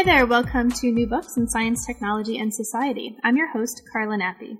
Hi there, welcome to New Books in Science, Technology, and Society. I'm your host, Carla Nappi.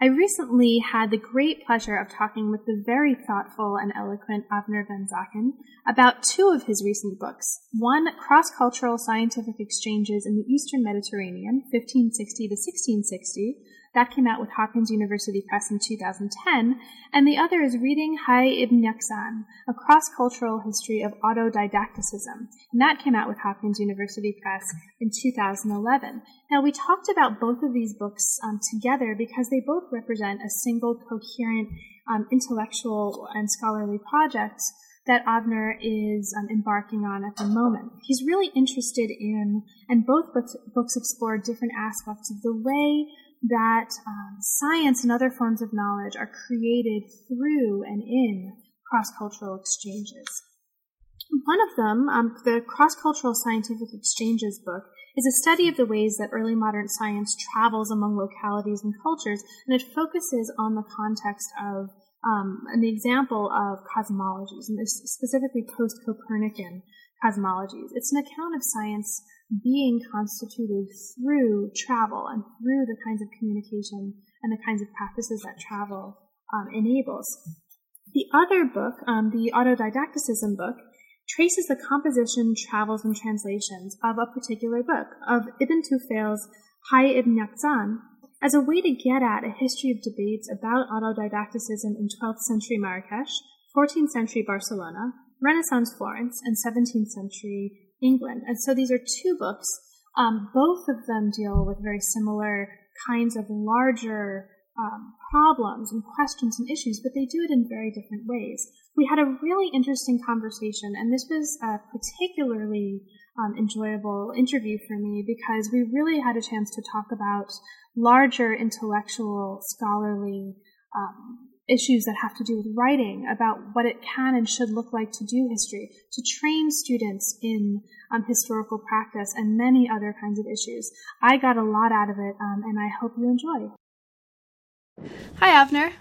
I recently had the great pleasure of talking with the very thoughtful and eloquent Avner Ben Zaken about two of his recent books. One, Cross Cultural Scientific Exchanges in the Eastern Mediterranean, 1560 to 1660, that came out with Hopkins University Press in 2010. And the other is Reading Hai Ibn Yaqzan, A Cross-Cultural History of Autodidacticism. And that came out with Hopkins University Press in 2011. Now, we talked about both of these books um, together because they both represent a single coherent um, intellectual and scholarly project that Avner is um, embarking on at the moment. He's really interested in, and both books, books explore different aspects of the way that um, science and other forms of knowledge are created through and in cross-cultural exchanges. One of them, um, the Cross-Cultural Scientific Exchanges book, is a study of the ways that early modern science travels among localities and cultures, and it focuses on the context of um, an example of cosmologies, and specifically post-Copernican cosmologies. It's an account of science being constituted through travel and through the kinds of communication and the kinds of practices that travel um, enables. The other book, um, the autodidacticism book, traces the composition, travels, and translations of a particular book, of Ibn Tufail's Hai Ibn Yaqzan, as a way to get at a history of debates about autodidacticism in 12th century Marrakesh, 14th century Barcelona, Renaissance Florence, and 17th century England. And so these are two books. Um, both of them deal with very similar kinds of larger um, problems and questions and issues, but they do it in very different ways. We had a really interesting conversation, and this was a particularly um, enjoyable interview for me because we really had a chance to talk about larger intellectual, scholarly um, issues that have to do with writing, about what it can and should look like to do history, to train students in um, historical practice, and many other kinds of issues. I got a lot out of it, um, and I hope you enjoy. Hi, Avner.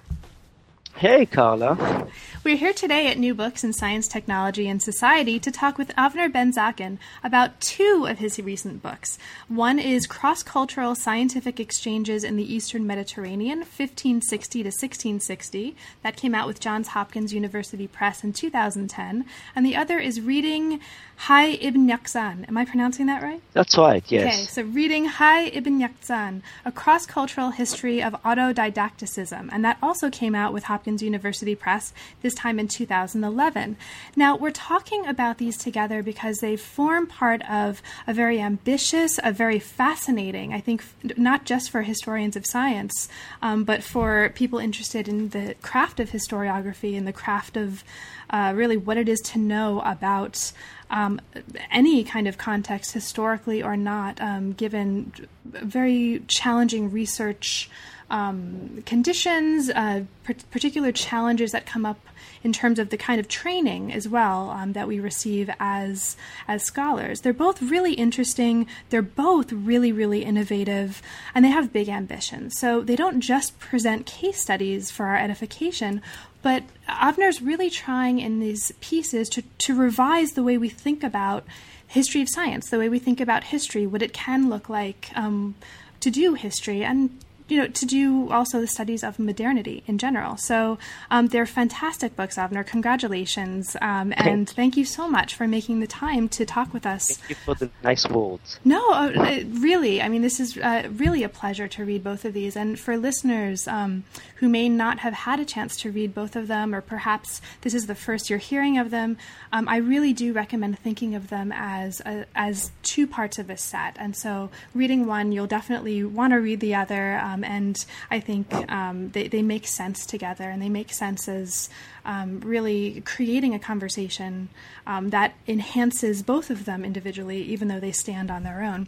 Hey, Carla. We're here today at New Books in Science, Technology, and Society to talk with Avner Ben Zaken about two of his recent books. One is Cross Cultural Scientific Exchanges in the Eastern Mediterranean, 1560 to 1660. That came out with Johns Hopkins University Press in 2010. And the other is Reading Hai Ibn Yaqzan. Am I pronouncing that right? That's right, yes. Okay, so Reading Hai Ibn Yaqzan, A Cross Cultural History of Autodidacticism. And that also came out with Hopkins Hopkins University Press, this time in 2011. Now, we're talking about these together because they form part of a very ambitious, a very fascinating, I think, not just for historians of science, um, but for people interested in the craft of historiography and the craft of uh, really what it is to know about. Um, any kind of context, historically or not, um, given very challenging research um, conditions, uh, particular challenges that come up in terms of the kind of training as well um, that we receive as as scholars. They're both really interesting. They're both really really innovative, and they have big ambitions. So they don't just present case studies for our edification. But Avner's really trying in these pieces to, to revise the way we think about history of science, the way we think about history, what it can look like um, to do history, and you know, to do also the studies of modernity in general. So um, they're fantastic books, Avner. Congratulations. Um, and thank you so much for making the time to talk with us. Thank you for the nice words. No, uh, really. I mean, this is uh, really a pleasure to read both of these. And for listeners um, who may not have had a chance to read both of them, or perhaps this is the first you're hearing of them, um, I really do recommend thinking of them as, a, as two parts of a set. And so reading one, you'll definitely want to read the other. Um, and I think um, they, they make sense together, and they make sense as um, really creating a conversation um, that enhances both of them individually, even though they stand on their own.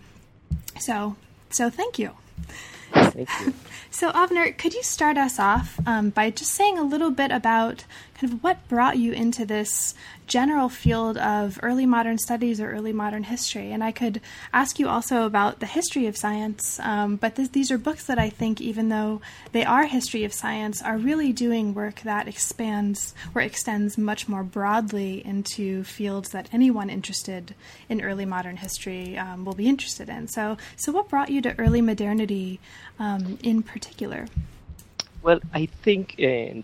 So, so thank you. Thank you. So, Avner, could you start us off um, by just saying a little bit about kind of what brought you into this general field of early modern studies or early modern history. And I could ask you also about the history of science, um, but th- these are books that I think, even though they are history of science, are really doing work that expands or extends much more broadly into fields that anyone interested in early modern history um, will be interested in. So, so what brought you to early modernity um, in particular? Well, I think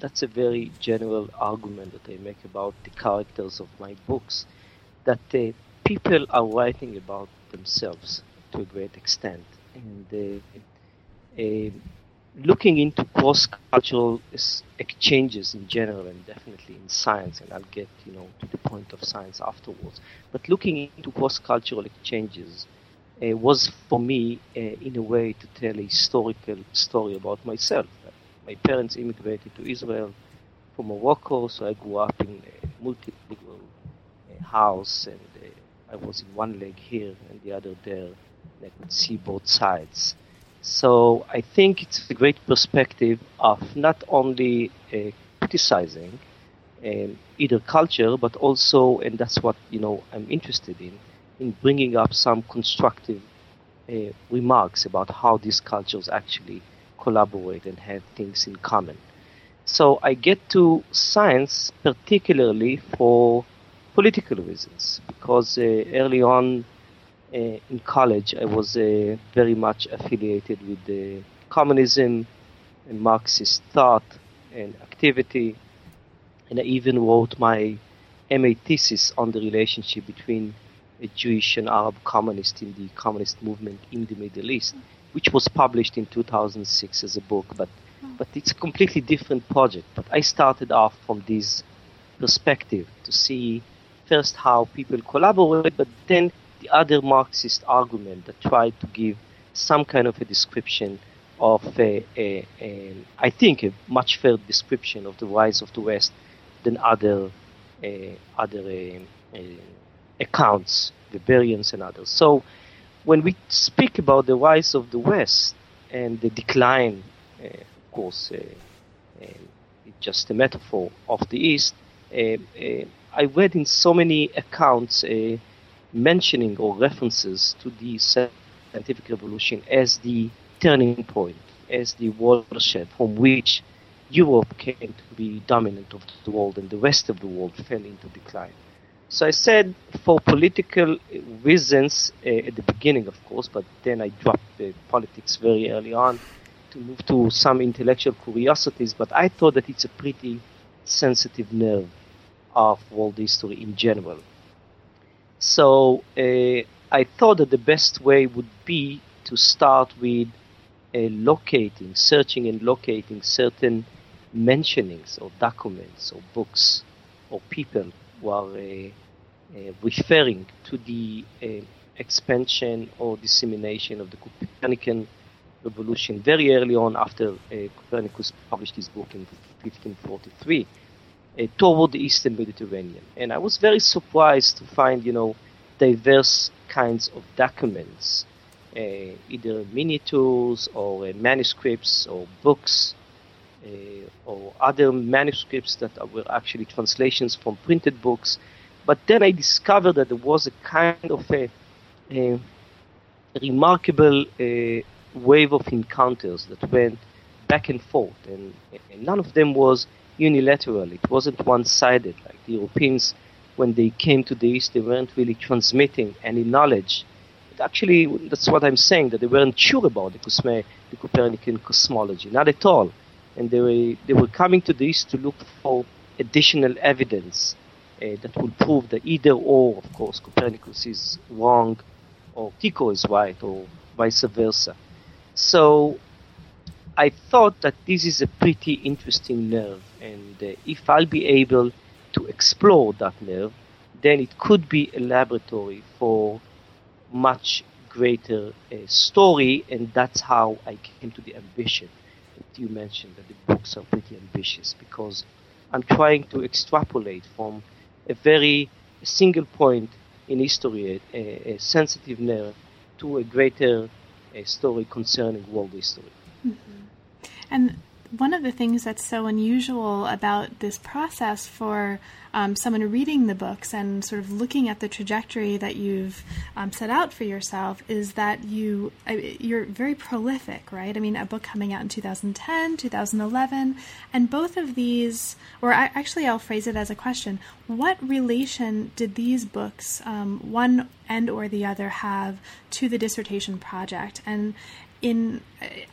that's a very general argument that I make about the characters of my books, that uh, people are writing about themselves to a great extent, and uh, uh looking into cross-cultural exchanges in general, and definitely in science, and I'll get you know to the point of science afterwards. But looking into cross-cultural exchanges uh, was for me, uh, in a way, to tell a historical story about myself my parents immigrated to Israel from Morocco, so I grew up in a multilingual uh, house, and uh, I was in one leg here and the other there, and I could see both sides. So I think it's a great perspective of not only uh, criticizing um, either culture, but also, and that's what you know I'm interested in, in bringing up some constructive uh, remarks about how these cultures actually collaborate and have things in common. So I get to science particularly for political reasons because uh, early on uh, in college I was uh, very much affiliated with the communism and Marxist thought and activity, and I even wrote my MA thesis on the relationship between a Jewish and Arab communist in the communist movement in the Middle East which was published in 2006 as a book, but but it's a completely different project. But I started off from this perspective to see first how people collaborate, but then the other Marxist argument that tried to give some kind of a description of a, a, a I think a much fairer description of the rise of the West than other uh, other uh, uh, accounts, and others. So when we speak about the rise of the West and the decline, uh, of course, uh, it's just a metaphor of the East, I read in so many accounts mentioning or references to the scientific revolution as the turning point, as the watershed from which Europe came to be dominant of the world and the rest of the world fell into decline. So I said for political reasons uh, at the beginning, of course, but then I dropped the politics very early on to move to some intellectual curiosities. But I thought that it's a pretty sensitive nerve of world history in general. So uh, I thought that the best way would be to start with uh, locating, searching and locating certain mentionings or documents or books or people who are uh, uh, referring to the uh, expansion or dissemination of the Copernican revolution very early on after Copernicus published his book in 1543 toward the Eastern Mediterranean. And I was very surprised to find, you know, diverse kinds of documents, uh, either miniatures or uh, manuscripts or books or other manuscripts that were actually translations from printed books. But then I discovered that there was a kind of a, a remarkable uh, wave of encounters that went back and forth, and, and, none of them was unilateral. It wasn't one-sided. Like the Europeans, when they came to the East, they weren't really transmitting any knowledge. But actually, that's what I'm saying, that they weren't sure about the, Cosme, the Copernican cosmology. Not at all and they were, they were coming to this to look for additional evidence uh, that will prove that either or, of course, Copernicus is wrong or Tycho is right or vice versa. So I thought that this is a pretty interesting nerve, and uh, if I'll be able to explore that nerve, then it could be a laboratory for much greater uh, story, and that's how I came to the ambition you mentioned that the books are pretty ambitious because I'm trying to extrapolate from a very single point in history, a, a sensitive nerve, to a greater a story concerning world history. Mm-hmm. And one of the things that's so unusual about this process for um, someone reading the books and sort of looking at the trajectory that you've um, set out for yourself is that you uh, you're very prolific, right? I mean, a book coming out in 2010, 2011, and both of these, or I, actually, I'll phrase it as a question: What relation did these books, um, one and or the other, have to the dissertation project? And in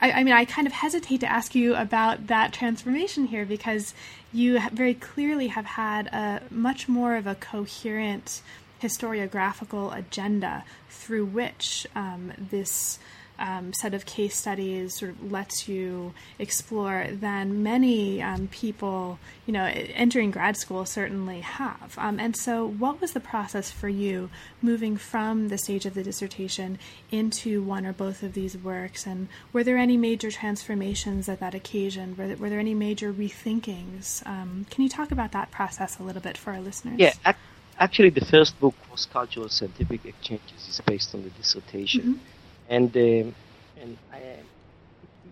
I, I, mean i kind of hesitate to ask you about that transformation here because you very clearly have had a much more of a coherent historiographical agenda through which um, this um, set of case studies sort of lets you explore than many um, people, you know, entering grad school certainly have. Um, and so, what was the process for you moving from the stage of the dissertation into one or both of these works? And were there any major transformations at that occasion? Were there, were there any major rethinkings? Um, can you talk about that process a little bit for our listeners? Yeah. Ac- actually, the first book was Cultural Scientific Exchanges. is based on the dissertation. Mm-hmm and um, and I,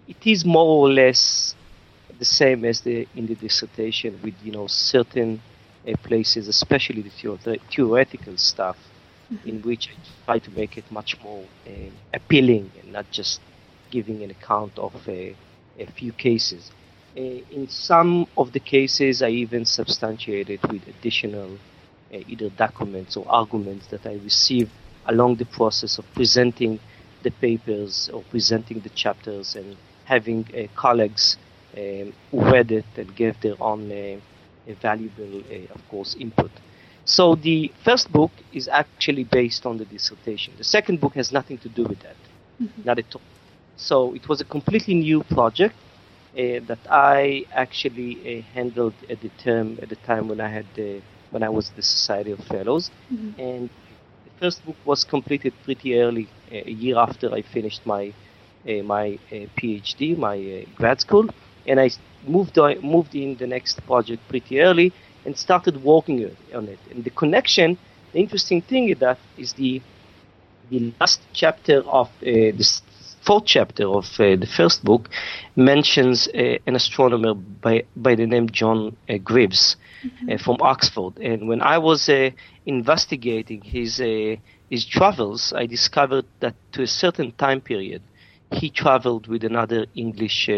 it is more or less the same as the in the dissertation with you know certain uh, places, especially the theoretical stuff, mm-hmm. in which I try to make it much more uh, appealing and not just giving an account of a, a few cases. Uh, in some of the cases, I even substantiated with additional uh, either documents or arguments that I received along the process of presenting the papers or presenting the chapters and having uh, colleagues um, who read it and gave their own uh, valuable, uh, of course, input. So the first book is actually based on the dissertation. The second book has nothing to do with that, mm-hmm. not at all. So it was a completely new project uh, that I actually uh, handled at the term at the time when I had when I was the Society of Fellows, mm-hmm. and first book was completed pretty early, uh, a year after I finished my uh, my uh, PhD, my grad school, and I moved on, moved in the next project pretty early and started working on it. And the connection, the interesting thing is that is the the last chapter of uh, the fourth chapter of uh, the first book mentions uh, an astronomer by by the name John Greaves, mm-hmm. uh, from Oxford. And when I was uh, investigating his uh, his travels, I discovered that to a certain time period, he traveled with another English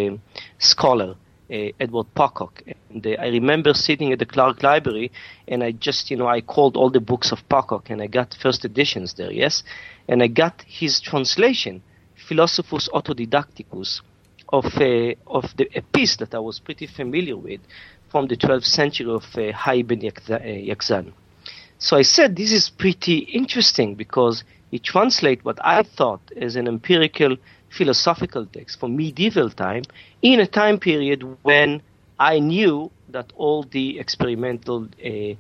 scholar. Uh, Edward Pocock. And uh, I remember sitting at the Clark Library, and I just, you know, I called all the books of Pocock, and I got first editions there, yes, and I got his translation, Philosophus Autodidacticus, of a, of the, a piece that I was pretty familiar with, from the 12th century of uh, Hai ben Yaqzan. So I said this is pretty interesting because it translates what I thought as an empirical philosophical text from medieval time in a time period when I knew that all the experimental, uh,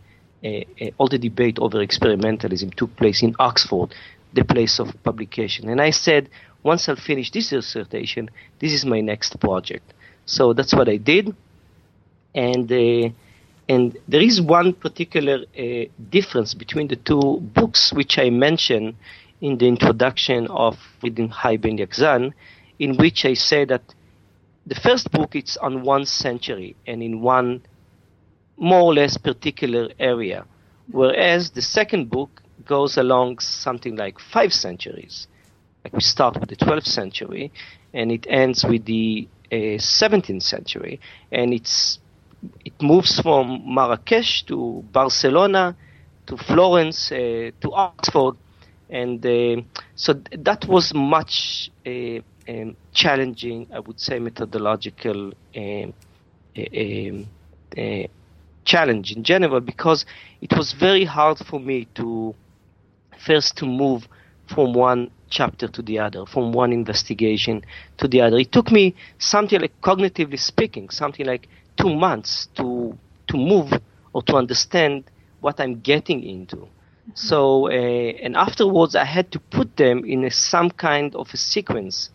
uh, uh, all the debate over experimentalism took place in Oxford, the place of publication. And I said, once I'll finish this dissertation, this is my next project. So that's what I did and uh, and there is one particular uh, difference between the two books, which I mentioned in the introduction of Reading Hai Ben Yaqzan, in which I say that the first book it's on one century and in one more or less particular area, whereas the second book goes along something like five centuries. Like we start with the 12th century and it ends with the uh, 17th century, and it's it moves from Marrakesh to Barcelona to Florence uh, to Oxford, and uh, so that was much uh, um, challenging, I would say, methodological um, um, uh, challenge in general because it was very hard for me to first to move from one chapter to the other, from one investigation to the other. It took me something like, cognitively speaking, something like two months to to move or to understand what I'm getting into. Mm-hmm. So, uh, and afterwards, I had to put them in a, some kind of a sequence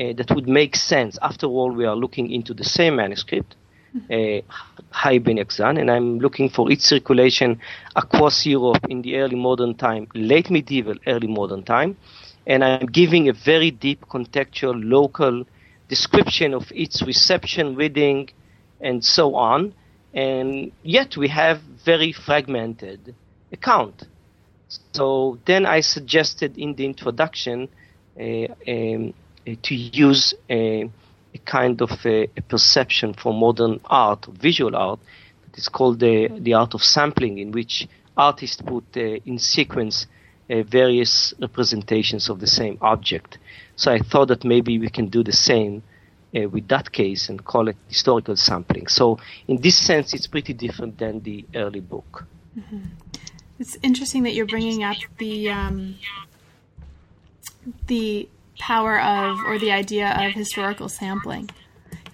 uh, that would make sense. After all, we are looking into the same manuscript, mm-hmm. uh, Ben and I'm looking for its circulation across Europe in the early modern time, late medieval, early modern time, and I'm giving a very deep contextual, local description of its reception, reading, and so on. And yet we have very fragmented account. So then I suggested in the introduction uh, um, uh, to use a, a kind of a, a, perception for modern art, visual art, that is called the, the art of sampling, in which artists put uh, in sequence uh, various representations of the same object. So I thought that maybe we can do the same uh, with that case and call it historical sampling. So in this sense, it's pretty different than the early book. Mm-hmm. It's interesting that you're bringing up the um, the power of or the idea of historical sampling.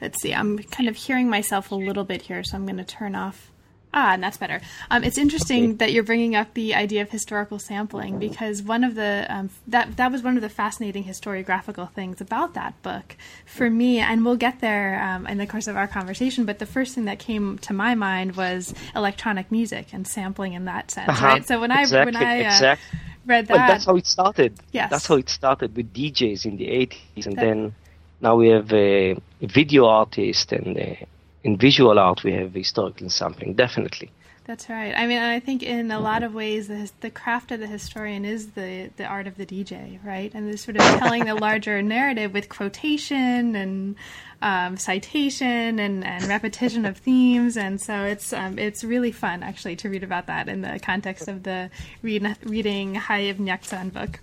Let's see. I'm kind of hearing myself a little bit here, so I'm going to turn off Ah, and that's better. Um, it's interesting okay. that you're bringing up the idea of historical sampling because one of the um, that that was one of the fascinating historiographical things about that book for me, and we'll get there um, in the course of our conversation. But the first thing that came to my mind was electronic music and sampling in that sense, uh-huh. right? So when exactly. I when I uh, exactly. read that, well, that's how it started. Yes, that's how it started with DJs in the 80s, and that, then now we have a video artist and. A, in visual art we have historical sampling definitely. That's right. I mean i think in a lot of ways the, the craft of the historian is the, the art of the dj right? And the sort of telling the larger narrative with quotation and um, citation and, and repetition of themes. And so it's um, it's really fun actually to read about that in the context of the read, reading Hai Ibn Yaqzan book.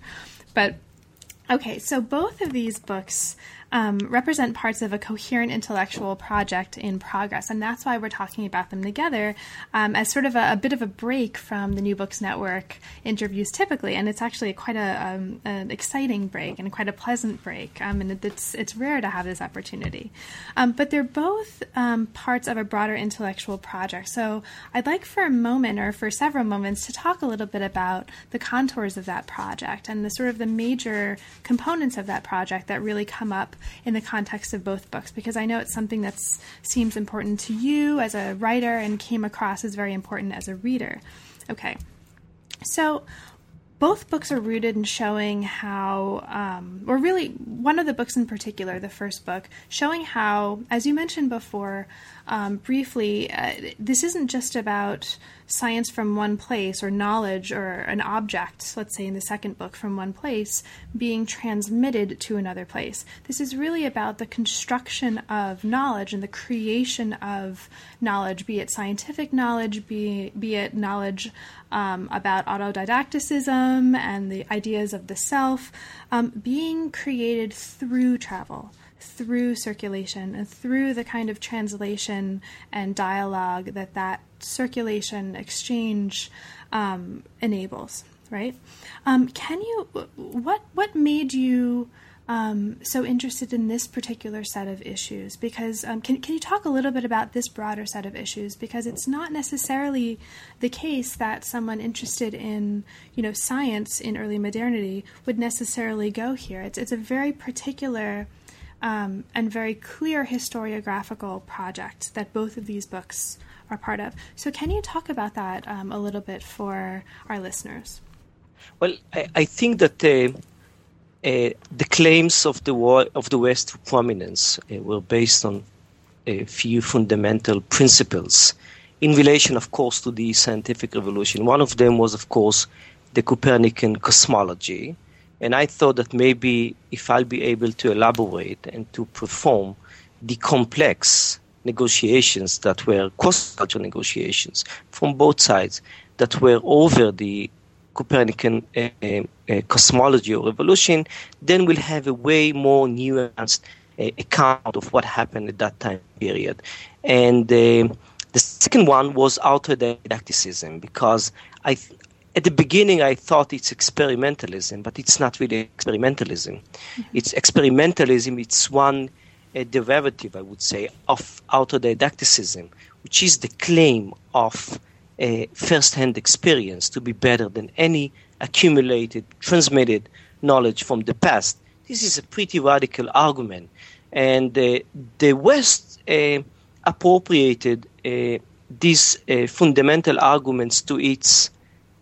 But okay so both of these books um, represent parts of a coherent intellectual project in progress. And that's why we're talking about them together um, as sort of a, a, bit of a break from the New Books Network interviews typically. And it's actually quite a, um, an exciting break and quite a pleasant break. Um, and it's, it's rare to have this opportunity. Um, but they're both um, parts of a broader intellectual project. So I'd like for a moment or for several moments to talk a little bit about the contours of that project and the sort of the major components of that project that really come up in the context of both books because I know it's something that seems important to you as a writer and came across as very important as a reader. Okay, so both books are rooted in showing how, um, or really one of the books in particular, the first book, showing how, as you mentioned before, um, briefly, uh, this isn't just about science from one place or knowledge or an object, let's say in the second book, from one place being transmitted to another place. This is really about the construction of knowledge and the creation of knowledge, be it scientific knowledge, be, be it knowledge um, about autodidacticism and the ideas of the self, um, being created through travel through circulation and through the kind of translation and dialogue that that circulation exchange um, enables right? Um, can you what what made you um, so interested in this particular set of issues? Because um, can, can you talk a little bit about this broader set of issues? Because it's not necessarily the case that someone interested in you know science in early modernity would necessarily go here. It's, it's a very particular um, and very clear historiographical project that both of these books are part of. So, can you talk about that um, a little bit for our listeners? Well, I, I think that uh, uh, the claims of the war, of the West to prominence uh, were based on a few fundamental principles in relation, of course, to the scientific revolution. One of them was, of course, the Copernican cosmology, and I thought that maybe if I'll be able to elaborate and to perform the complex negotiations that were cross-cultural negotiations from both sides that were over the Copernican uh, uh, cosmology or revolution, then we'll have a way more nuanced uh, account of what happened at that time period. And the second one was autodidacticism because I, at the beginning I thought it's experimentalism, but it's not really experimentalism. Mm-hmm. It's experimentalism. It's one a derivative, I would say, of autodidacticism, which is the claim of a first-hand experience to be better than any accumulated, transmitted knowledge from the past. This is a pretty radical argument, and uh, the West uh, appropriated uh, these uh, fundamental arguments to its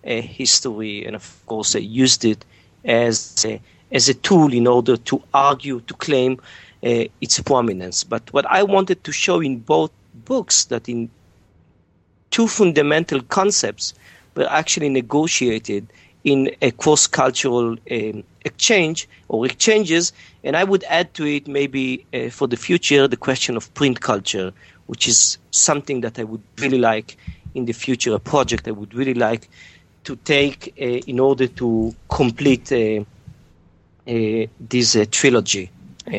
history, and of course, they used it as a, as a tool in order to argue, to claim uh, its prominence. But what I wanted to show in both books that in two fundamental concepts were actually negotiated in a cross-cultural um, exchange or exchanges, and I would add to it maybe uh, for the future the question of print culture, which is something that I would really like in the future, a project I would really like to take uh, in order to complete uh, uh, this uh, trilogy.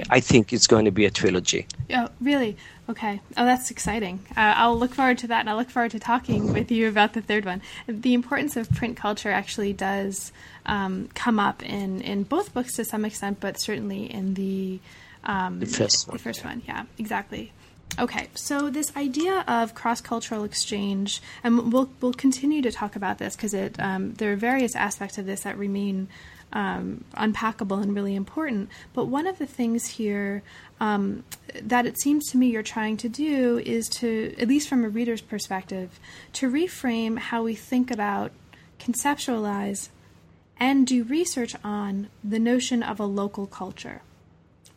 I think it's going to be a trilogy. Oh, really? Okay. Oh, that's exciting. Uh, I'll look forward to that, and I look forward to talking with you about the third one. The importance of print culture actually does um, come up in, in both books to some extent, but certainly in the um, the first one. The first one, yeah, exactly. Okay, so this idea of cross-cultural exchange, and we'll we'll continue to talk about this because it um, there are various aspects of this that remain um, unpackable and really important. But one of the things here um, that it seems to me you're trying to do is to, at least from a reader's perspective, to reframe how we think about, conceptualize, and do research on the notion of a local culture.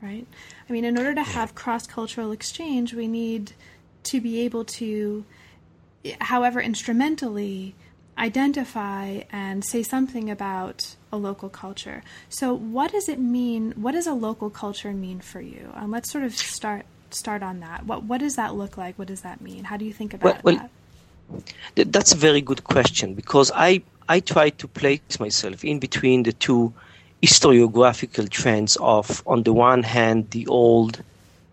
Right? I mean, in order to have cross cultural exchange, we need to be able to, however instrumentally, identify and say something about a local culture. So, what does it mean? What does a local culture mean for you? Um, let's sort of start start on that. What what does that look like? What does that mean? How do you think about well, that? That's a very good question because I I try to place myself in between the two historiographical trends of, on the one hand, the old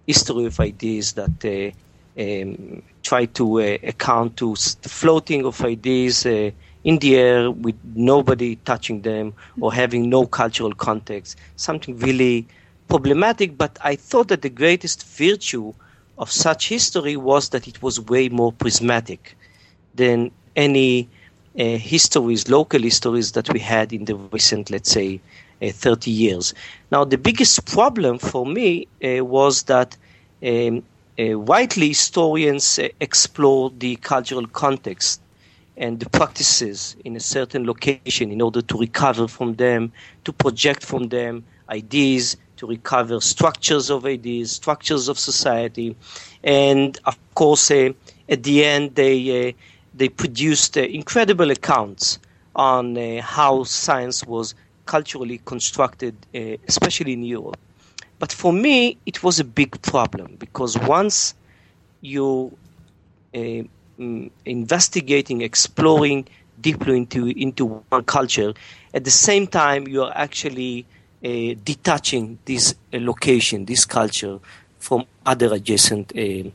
history of ideas that uh, um, try to uh, account to the floating of ideas uh, in the air with nobody touching them or having no cultural context. Something really problematic, but I thought that the greatest virtue of such history was that it was way more prismatic than any uh, histories, local histories that we had in the recent, let's say, 30 years. Now, the biggest problem for me uh, was that um, uh, widely historians uh, explore the cultural context and the practices in a certain location in order to recover from them, to project from them ideas, to recover structures of ideas, structures of society, and of course, uh, at the end, they uh, they produced uh, incredible accounts on uh, how science was culturally constructed, especially in Europe. But for me, it was a big problem because once you uh, mm, investigating, exploring deeply into into one culture, at the same time you are actually uh, detaching this uh, location, this culture, from other adjacent uh,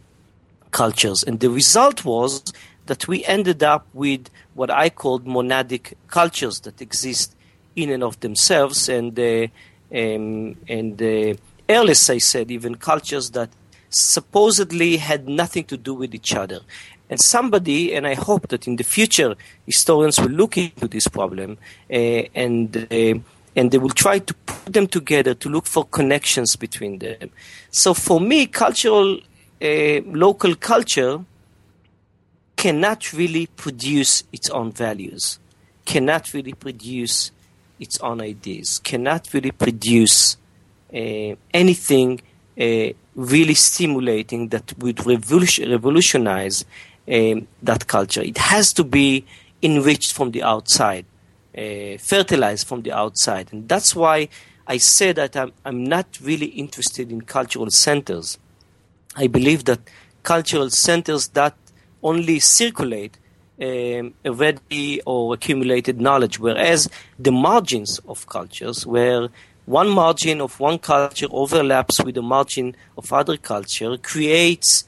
cultures, and the result was that we ended up with what I called monadic cultures that exist in and of themselves, and uh, um, and uh, I said, even cultures that supposedly had nothing to do with each other. And somebody, and I hope that in the future historians will look into this problem uh, and uh, and they will try to put them together to look for connections between them. So for me, cultural, uh, local culture cannot really produce its own values, cannot really produce its own ideas, cannot really produce uh, anything uh, really stimulating that would revolution, revolutionize um, that culture. It has to be enriched from the outside, uh, fertilized from the outside. And that's why I say that I'm, I'm not really interested in cultural centers. I believe that cultural centers that only circulate um, or accumulated knowledge, whereas the margins of cultures, where one margin of one culture overlaps with the margin of other culture creates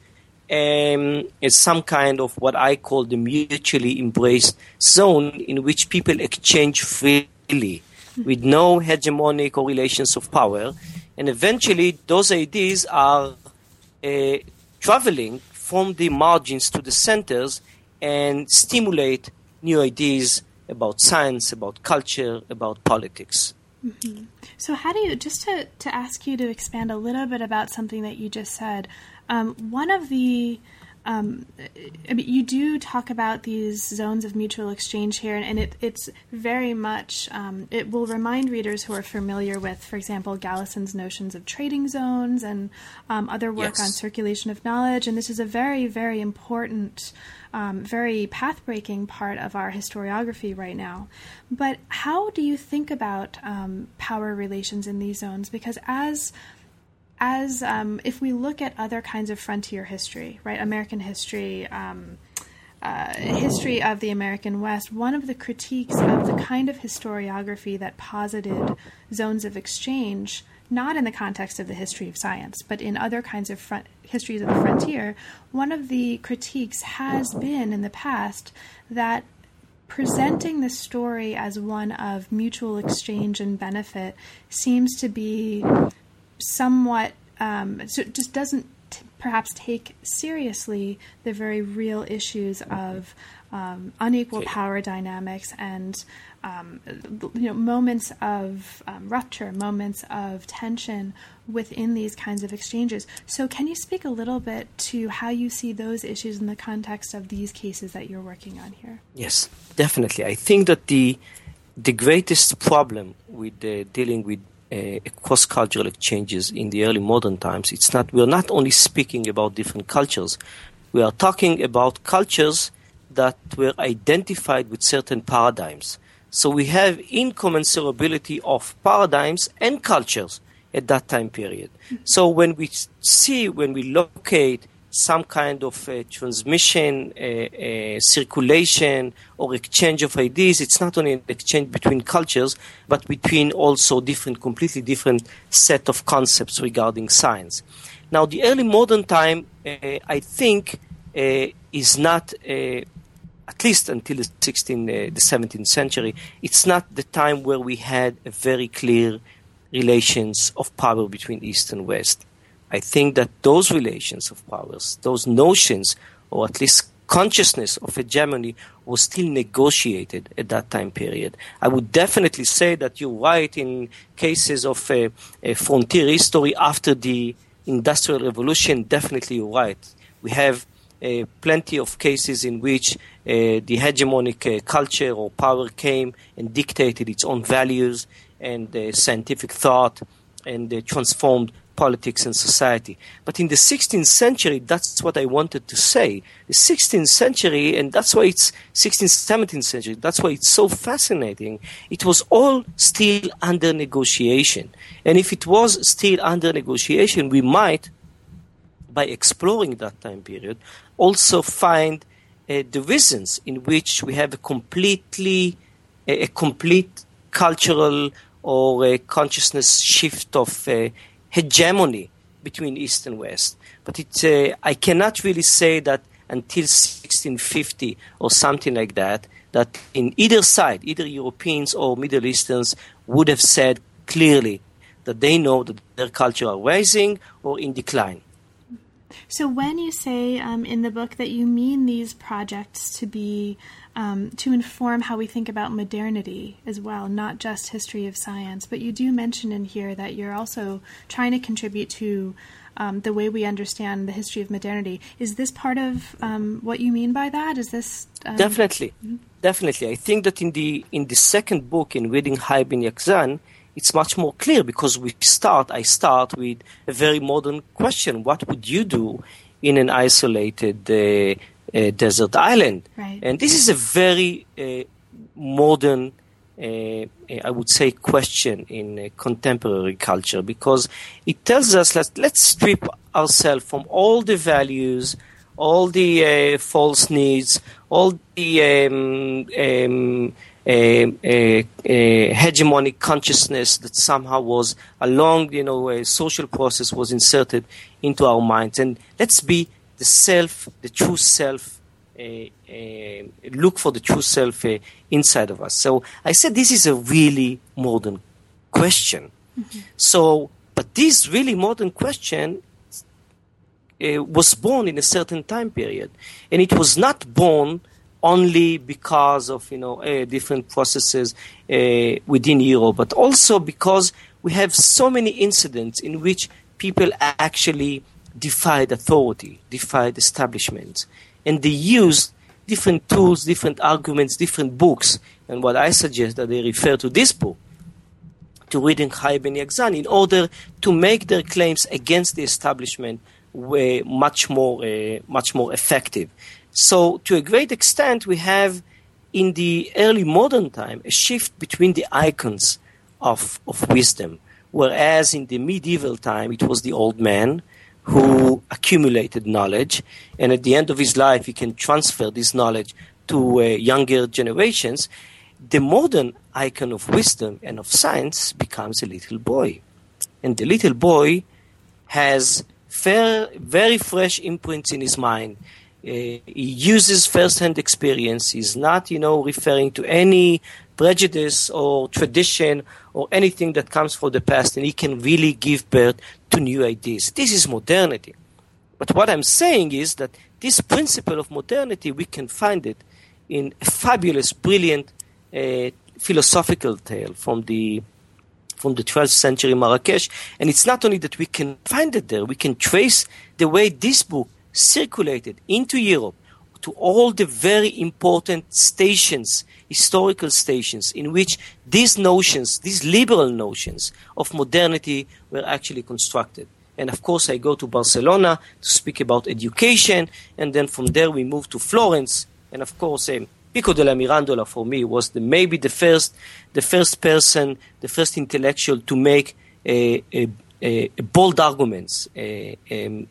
um, some kind of what I call the mutually embraced zone in which people exchange freely with no hegemonic or relations of power. And eventually, those ideas are uh, traveling from the margins to the centers and stimulate new ideas about science, about culture, about politics. Mm-hmm. So, how do you, just to, to ask you to expand a little bit about something that you just said, um, one of the um, I mean, you do talk about these zones of mutual exchange here, and it, it's very much, um, it will remind readers who are familiar with, for example, Galison's notions of trading zones and um, other work yes. on circulation of knowledge. And this is a very, very important, um, very path breaking part of our historiography right now. But how do you think about um, power relations in these zones? Because as as um, if we look at other kinds of frontier history, right, American history, um, uh, history of the American West, one of the critiques of the kind of historiography that posited zones of exchange, not in the context of the history of science, but in other kinds of front, histories of the frontier, one of the critiques has been in the past that presenting the story as one of mutual exchange and benefit seems to be somewhat um, so it just doesn't t- perhaps take seriously the very real issues of um, unequal power dynamics and um, you know moments of um, rupture, moments of tension within these kinds of exchanges. So, can you speak a little bit to how you see those issues in the context of these cases that you're working on here? Yes, definitely. I think that the the greatest problem with uh, dealing with uh, cross-cultural exchanges in the early modern times. It's not we're not only speaking about different cultures, we are talking about cultures that were identified with certain paradigms. So we have incommensurability of paradigms and cultures at that time period. So when we see, when we locate some kind of uh, transmission, uh, uh, circulation, or exchange of ideas. It's not only an exchange between cultures, but between also different, completely different set of concepts regarding science. Now, the early modern time, uh, I think, uh, is not. Uh, at least until the 16th, the 17th century, it's not the time where we had a very clear relations of power between East and West. I think that those relations of powers, those notions, or at least consciousness of hegemony, was still negotiated at that time period. I would definitely say that you're right in cases of a, a frontier history after the Industrial Revolution. Definitely, you're right. We have uh, plenty of cases in which uh, the hegemonic uh, culture or power came and dictated its own values and uh, scientific thought and uh, transformed politics and society. But in the 16th century, that's what I wanted to say. The 16th century, and that's why it's 16th, 17th century, that's why it's so fascinating. It was all still under negotiation. And if it was still under negotiation, we might, by exploring that time period, also find uh, the reasons in which we have a completely, a, a complete cultural or a consciousness shift of uh, hegemony between East and West. But it's, uh, I cannot really say that until 1650 or something like that, that in either side, either Europeans or Middle Easterns, would have said clearly that they know that their culture are rising or in decline. So, when you say um, in the book that you mean these projects to be um, to inform how we think about modernity as well, not just history of science. But you do mention in here that you're also trying to contribute to um, the way we understand the history of modernity. Is this part of um, what you mean by that? Is this um, definitely, mm-hmm. definitely? I think that in the in the second book in reading Chai Ben Yaqzan, it's much more clear because we start. I start with a very modern question: What would you do in an isolated uh, uh, desert island. Right. And this is a very uh, modern, uh, I would say, question in contemporary culture because it tells us that let's strip ourselves from all the values, all the uh, false needs, all the um, um, uh, uh, hegemonic consciousness that somehow was along, you know, a social process was inserted into our minds, and let's be the self, the true self, uh, uh, look for the true self uh, inside of us. So I said this is a really modern question. Mm-hmm. So, but this really modern question uh, was born in a certain time period, and it was not born only because of you know uh, different processes uh, within Europe, but also because we have so many incidents in which people actually defied authority, defied establishment. And they used different tools, different arguments, different books. And what I suggest that they refer to this book, to reading Chaya Ben Yaqzan, in order to make their claims against the establishment way much more, uh, much more effective. So, to a great extent, we have in the early modern time a shift between the icons of, of wisdom. Whereas in the medieval time, it was the old man who accumulated knowledge, and at the end of his life, he can transfer this knowledge to uh, younger generations. The modern icon of wisdom and of science becomes a little boy. And the little boy has fair, very fresh imprints in his mind. Uh, he uses first-hand experience. He's not, you know, referring to any prejudice or tradition or anything that comes from the past, and he can really give birth to new ideas. This is modernity. But what I'm saying is that this principle of modernity, we can find it in a fabulous, brilliant uh, philosophical tale from the from the 12th century Marrakesh. And it's not only that we can find it there, we can trace the way this book circulated into Europe to all the very important stations, historical stations, in which these notions, these liberal notions of modernity were actually constructed. And of course, I go to Barcelona to speak about education, and then from there we move to Florence. And of course, um, Pico della Mirandola for me was the, maybe the first, the first person, the first intellectual to make a, a, a bold arguments. Um,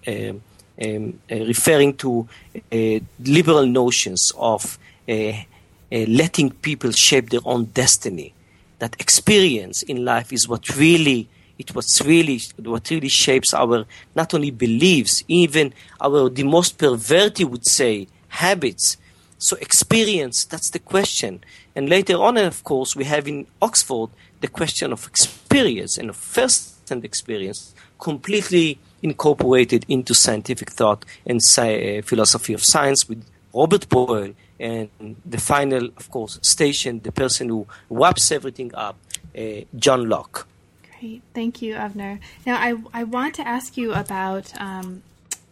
um, uh, referring to uh, liberal notions of uh, letting people shape their own destiny. That experience in life is what really it was really what really shapes our not only beliefs, even our the most perverted would say habits. So experience, that's the question. And later on, of course, we have in Oxford the question of experience and of first-hand experience completely incorporated into scientific thought and sci- uh, philosophy of science with Robert Boyle and the final, of course, station, the person who wraps everything up, uh, John Locke. Great, thank you, Avner. Now, I I want to ask you about um,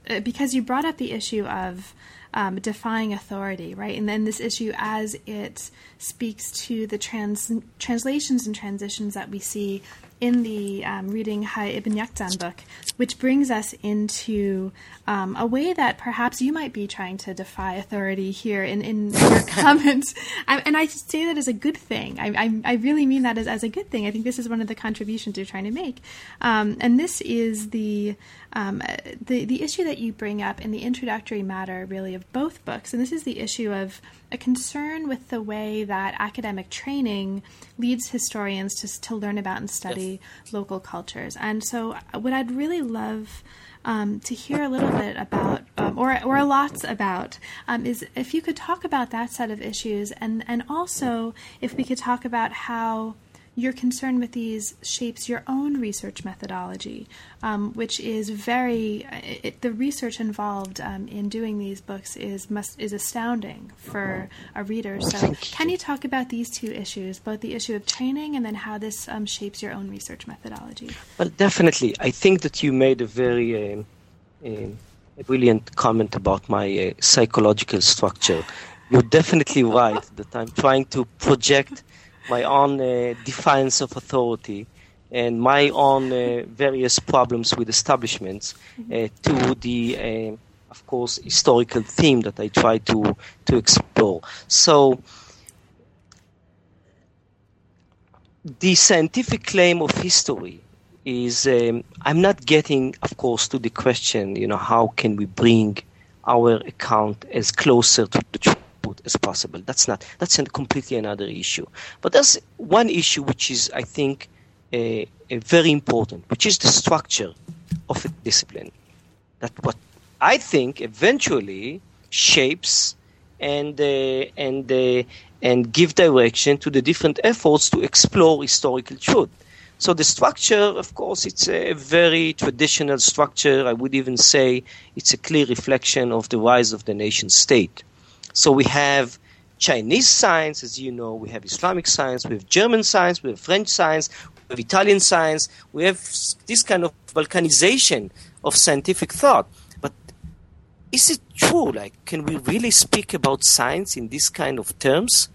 uh, because you brought up the issue of um, defying authority, right? And then this issue as it speaks to the trans- translations and transitions that we see in the um, reading Hai Ibn Yaqzan book, which brings us into um, a way that perhaps you might be trying to defy authority here in, in your comments. I, and I say that as a good thing. I, I, I, really mean that as, as a good thing. I think this is one of the contributions you're trying to make. Um, and this is the, um, the, the issue that you bring up in the introductory matter, really, of both books. And this is the issue of a concern with the way that academic training leads historians to, to learn about and study yes. local cultures. And so, uh, what I'd really love um, to hear a little bit about, um, or or lots about, um, is if you could talk about that set of issues, and and also if we could talk about how your concern with these shapes your own research methodology, um, which is very it, the research involved um, in doing these books is must is astounding for a reader. So, can you talk about these two issues, both the issue of training and then how this um, shapes your own research methodology? Well, definitely. I think that you made a very um, um, a brilliant comment about my uh, psychological structure. You're definitely right that I'm trying to project my own uh, defiance of authority and my own uh, various problems with establishments uh, to the, of course, historical theme that I try to to explore. So. The scientific claim of history is um, I'm not getting, of course, to the question, you know, how can we bring our account as closer to the truth as possible. That's not that's a completely another issue. But there's one issue which is, I think, a, a very important, which is the structure of a discipline. That what I think eventually shapes and uh, and uh, and give direction to the different efforts to explore historical truth. So the structure, of course, it's a very traditional structure. I would even say it's a clear reflection of the rise of the nation state. So we have Chinese science, as you know, we have Islamic science, we have German science, we have French science, we have Italian science, we have this kind of balkanization of scientific thought. But is it true? Like, can we really speak about science in this kind of terms?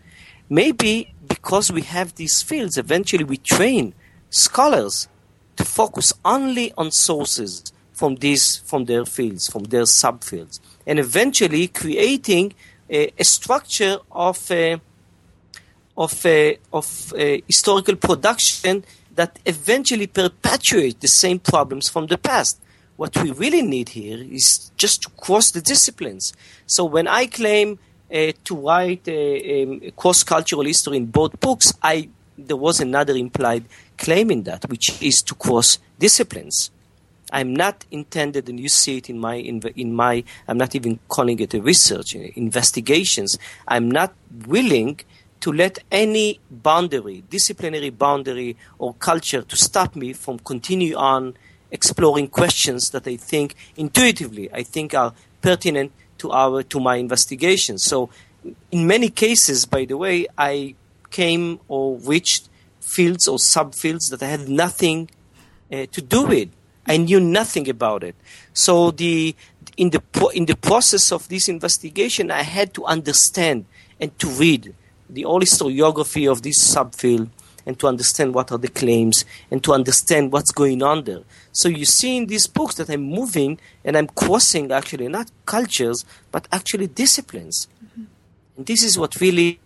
Maybe because we have these fields, eventually we train scholars to focus only on sources from these, from their fields, from their subfields, and eventually creating a, a structure of of of historical production that eventually perpetuate the same problems from the past. What we really need here is just to cross the disciplines. So when I claim uh, to write a, a cross-cultural history in both books, I there was another implied claim in that, which is to cross disciplines. I'm not intended, and you see it in my in, my. I'm not even calling it a research investigations. I'm not willing to let any boundary, disciplinary boundary or culture, to stop me from continue on exploring questions that I think intuitively I think are pertinent to our to my investigation. So, in many cases, by the way, I came or reached fields or subfields that I had nothing uh, to do with. I knew nothing about it. So the in the in the process of this investigation, I had to understand and to read the whole historiography of this subfield and to understand what are the claims and to understand what's going on there. So you see in these books that I'm moving and I'm crossing actually not cultures but actually disciplines. Mm-hmm. This is what really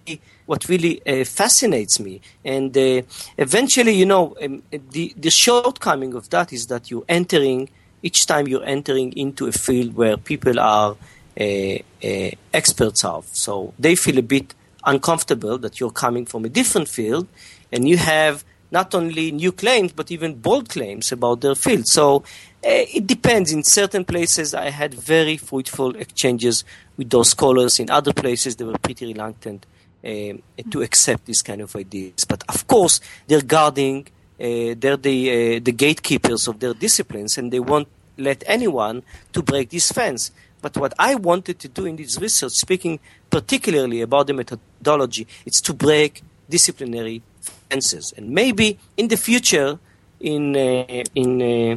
what really uh, fascinates me. And uh, eventually, you know, um, the the shortcoming of that is that you're entering each time you're entering into a field where people are uh, uh experts of, so they feel a bit uncomfortable that you're coming from a different field and you have not only new claims but even bold claims about their field. So it depends. In certain places, I had very fruitful exchanges with those scholars. In other places, they were pretty reluctant uh, to accept these kind of ideas. But of course, they're guarding. Uh, they're the the gatekeepers of their disciplines, and they won't let anyone to break this fence. But what I wanted to do in this research, speaking particularly about the methodology, it's to break disciplinary fences. And maybe in the future, in uh, in uh,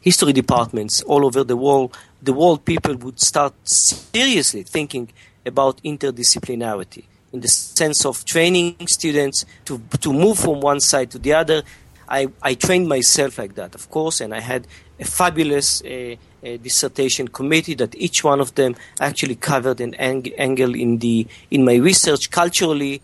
history departments all over the world, the world people would start seriously thinking about interdisciplinarity in the sense of training students to to move from one side to the other. I, I trained myself like that, of course, and I had a fabulous uh, dissertation committee that each one of them actually covered an ang- angle in the in my research culturally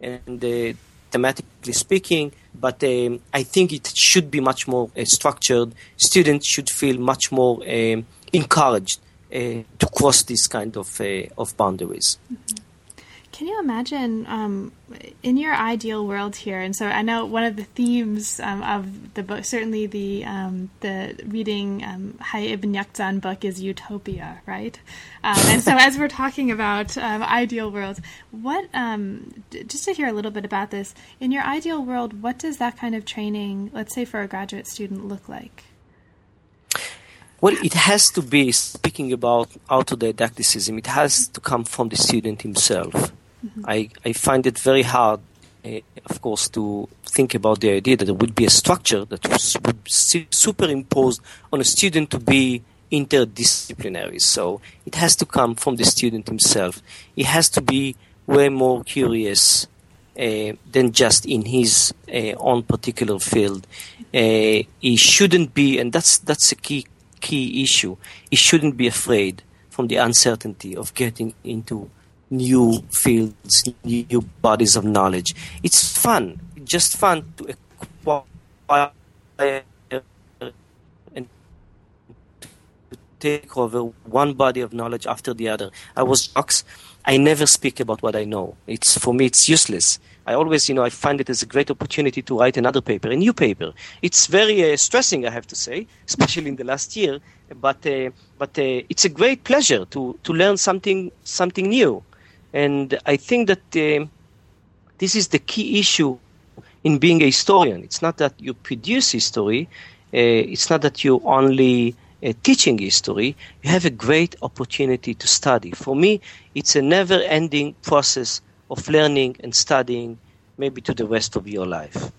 and uh, thematically speaking. But um, I think it should be much more uh, structured. Students should feel much more um, encouraged uh, to cross these kind of uh, of boundaries. Mm-hmm. Can you imagine um, in your ideal world here? And so I know one of the themes um, of the book, certainly the um, the reading um, Hai Ibn Yaqzan book is utopia, right? Um, and so as we're talking about um, ideal worlds, what um, just to hear a little bit about this in your ideal world, what does that kind of training, let's say for a graduate student, look like? Well, it has to be speaking about autodidacticism. It has to come from the student himself. Mm-hmm. I, I find it very hard, uh, of course, to think about the idea that there would be a structure that would superimpose on a student to be interdisciplinary. So it has to come from the student himself. He has to be way more curious uh, than just in his uh, own particular field. Uh, he shouldn't be, and that's that's a key key issue. He shouldn't be afraid from the uncertainty of getting into new fields, new bodies of knowledge. It's fun, just fun to acquire and to take over one body of knowledge after the other. I was shocked. I never speak about what I know. It's for me, it's useless. I always, you know, I find it as a great opportunity to write another paper, a new paper. It's very uh, stressing, I have to say, especially in the last year. But uh, but uh, it's a great pleasure to to learn something something new. And I think that uh, this is the key issue in being a historian. It's not that you produce history, uh, it's not that you're only uh, teaching history. You have a great opportunity to study. For me, it's a never ending process of learning and studying, maybe to the rest of your life.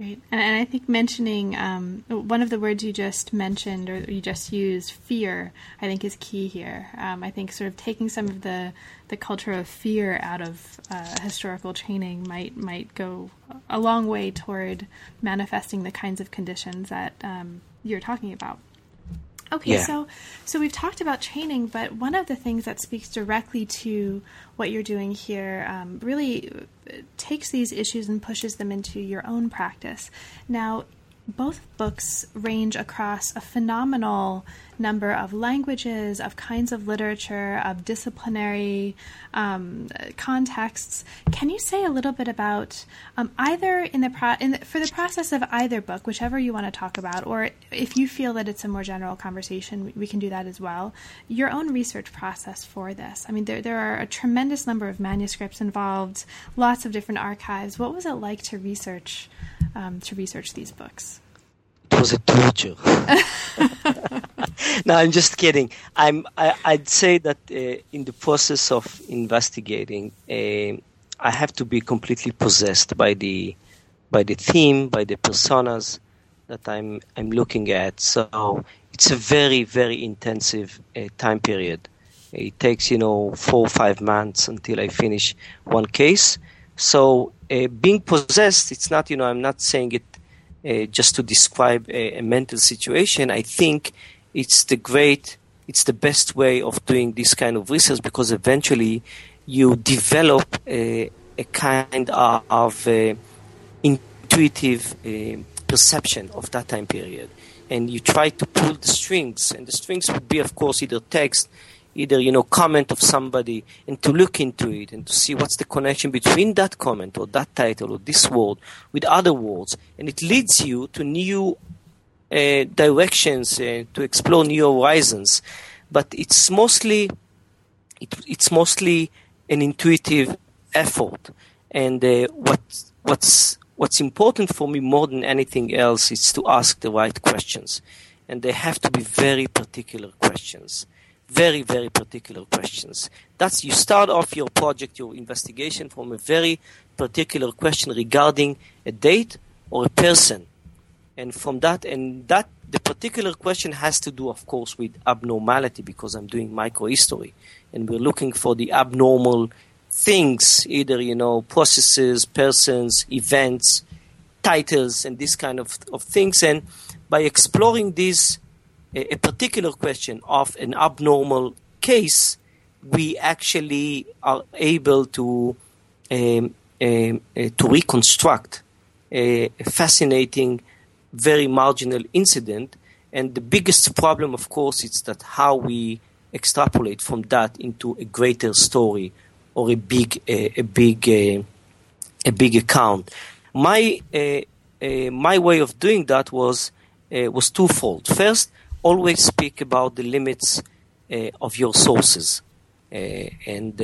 Great. And, and I think mentioning um, one of the words you just mentioned or you just used, fear, I think is key here. Um, I think sort of taking some of the, the culture of fear out of uh, historical training might might go a long way toward manifesting the kinds of conditions that um, you're talking about. Okay, yeah. so so we've talked about training, but one of the things that speaks directly to what you're doing here um, really takes these issues and pushes them into your own practice. Now, both books range across a phenomenal number of languages, of kinds of literature, of disciplinary um, contexts. Can you say a little bit about um, either in the, pro- in the, for the process of either book, whichever you want to talk about, or if you feel that it's a more general conversation, we can do that as well. Your own research process for this. I mean, there there are a tremendous number of manuscripts involved, lots of different archives. What was it like to research um, to research these books? It was a torture. no, I'm just kidding. I'm. I, would say that uh, in the process of investigating, uh, I have to be completely possessed by the by the theme, by the personas that I'm I'm looking at. So it's a very very intensive uh, time period. It takes you know four or five months until I finish one case. So uh, being possessed, it's not you know I'm not saying it uh, just to describe a, a, mental situation. I think it's the great, it's the best way of doing this kind of research because eventually you develop a, a kind of, of uh, intuitive uh, perception of that time period. And you try to pull the strings, and the strings would be, of course, either text, either you know comment of somebody, and to look into it and to see what's the connection between that comment or that title or this word with other words, and it leads you to new directions uh, to explore new horizons. But it's mostly it, it's mostly an intuitive effort, and uh, what what's what's important for me more than anything else is to ask the right questions, and they have to be very particular questions. Very very particular questions. That's you start off your project your investigation from a very particular question regarding a date or a person and from that and that the particular question has to do of course with abnormality because i'm doing microhistory. And we're looking for the abnormal things either you know processes persons events titles and this kind of, of things. And by exploring this a, a particular question of an abnormal case we actually are able to um, um, uh, to reconstruct a, a, fascinating very marginal incident. And the biggest problem, of course, is that how we extrapolate from that into a greater story or a big, a big, a big account. My uh, uh, my way of doing that was uh, was twofold. First, always speak about the limits uh, of your sources uh, and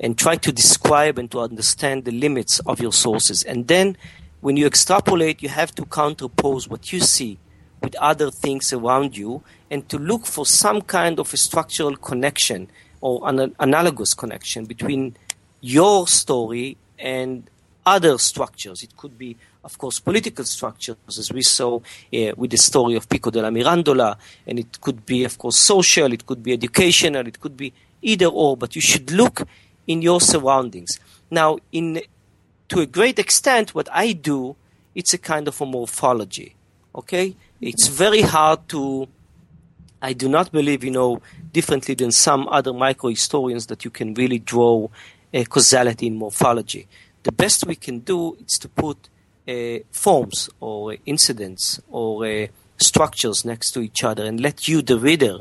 and try to describe and to understand the limits of your sources. And then when you extrapolate, you have to counterpose what you see with other things around you and to look for some kind of a structural connection or an analogous connection between your story and other structures. It could be, of course, political structures, as we saw uh, with the story of Pico della Mirandola, and it could be, of course, social, it could be educational, it could be either or, but you should look in your surroundings. Now, in to a great extent, what I do, it's a kind of a morphology. Okay, it's very hard to. I do not believe, you know, differently than some other micro historians that you can really draw a causality in morphology. The best we can do is to put uh, forms or incidents or uh, structures next to each other and let you, the reader,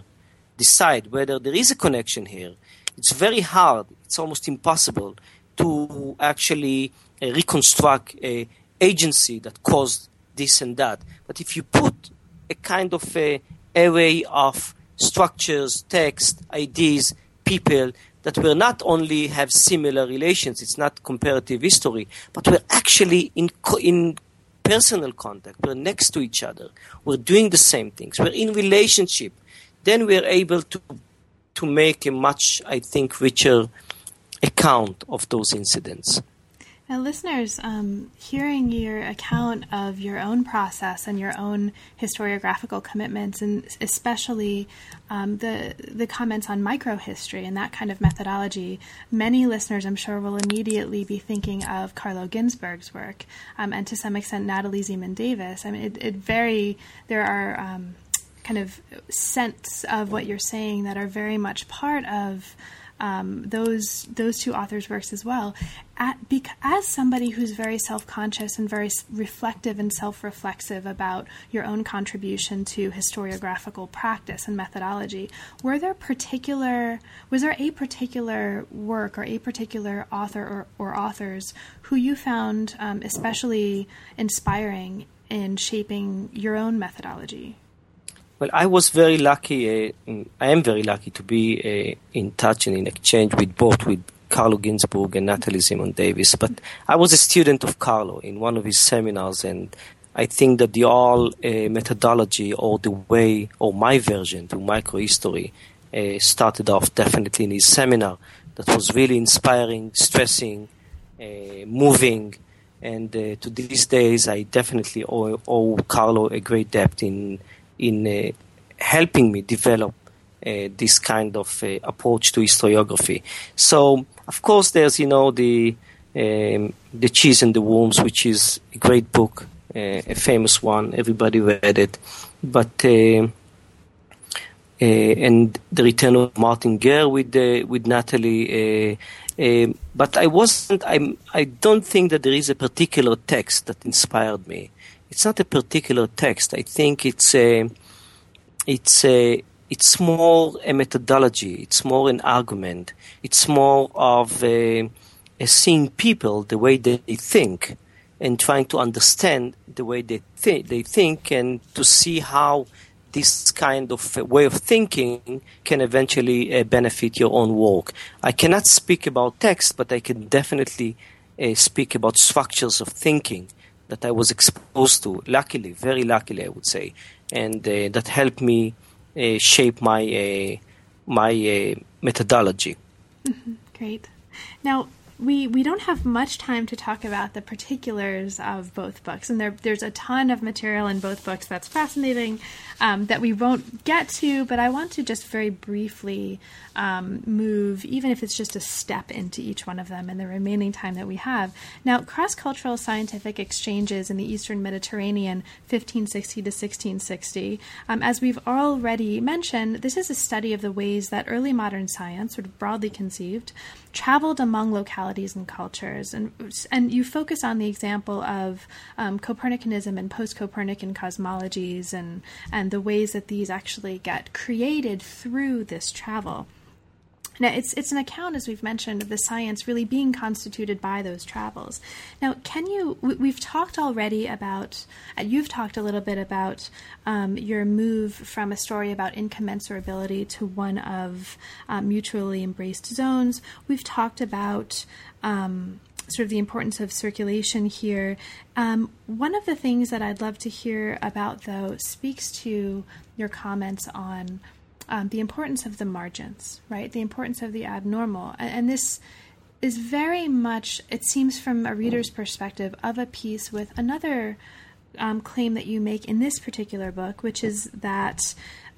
decide whether there is a connection here. It's very hard, it's almost impossible to actually uh, reconstruct a agency that caused this and that. But if you put a kind of a array of structures, text, ideas, people that will not only have similar relations, it's not comparative history, but we're actually in, in personal contact, we're next to each other, we're doing the same things, we're in relationship, then we're able to, to make a much, I think, richer account of those incidents. Now, listeners, um, hearing your account of your own process and your own historiographical commitments, and especially um, the the comments on microhistory and that kind of methodology, many listeners, I'm sure, will immediately be thinking of Carlo Ginzburg's work, um, and to some extent Natalie Zemon Davis. I mean, it, it very there are um, kind of scents of what you're saying that are very much part of um, those those two authors' works as well. At, as somebody who's very self-conscious and very reflective and self-reflexive about your own contribution to historiographical practice and methodology, were there particular was there a particular work or a particular author or, or authors who you found um, especially inspiring in shaping your own methodology? Well, I was very lucky. Uh, I am very lucky to be uh, in touch and in exchange with both with Carlo Ginzburg and Natalie Zemon Davis. But I was a student of Carlo in one of his seminars, and I think that the all uh, methodology or the way or my version to microhistory uh, started off definitely in his seminar. That was really inspiring, stressing, uh, moving, and uh, to these days, I definitely owe, owe Carlo a great debt in in uh, helping me develop uh, this kind of uh, approach to historiography. So, of course, there's you know the um, the cheese and the worms, which is a great book, uh, a famous one. Everybody read it, but. Uh, uh, and the return of Martin Guerre with with Natalie, but I wasn't. I'm. I don't think that there is a particular text that inspired me it's not a particular text. I think it's a, it's a, it's more a methodology. It's more an argument. It's more of a, a seeing people the way they think and trying to understand the way they think, they think and to see how this kind of way of thinking can eventually uh, benefit your own work. I cannot speak about text, but I can definitely uh, speak about structures of thinking that I was exposed to, luckily, very luckily, I would say, and uh, that helped me uh, shape my uh, my uh, methodology. Mm-hmm. Great. Now, we we don't have much time to talk about the particulars of both books, and there there's a ton of material in both books that's fascinating um, that we won't get to. But I want to just very briefly um, move, even if it's just a step into each one of them in the remaining time that we have. Now, cross cultural scientific exchanges in the Eastern Mediterranean, 1560 to 1660. Um, as we've already mentioned, this is a study of the ways that early modern science, sort of broadly conceived, traveled among localities and cultures. And, and you focus on the example of um, Copernicanism and post Copernican cosmologies and, and the ways that these actually get created through this travel. Now, it's it's an account, as we've mentioned, of the science really being constituted by those travels. Now, can you? We've talked already about. Uh, you've talked a little bit about um, your move from a story about incommensurability to one of um, mutually embraced zones. We've talked about. Um, sort of the importance of circulation here. Um, one of the things that I'd love to hear about, though, speaks to your comments on um, the importance of the margins, right? The importance of the abnormal. And, and this is very much, it seems from a reader's perspective, of a piece with another um, claim that you make in this particular book, which is that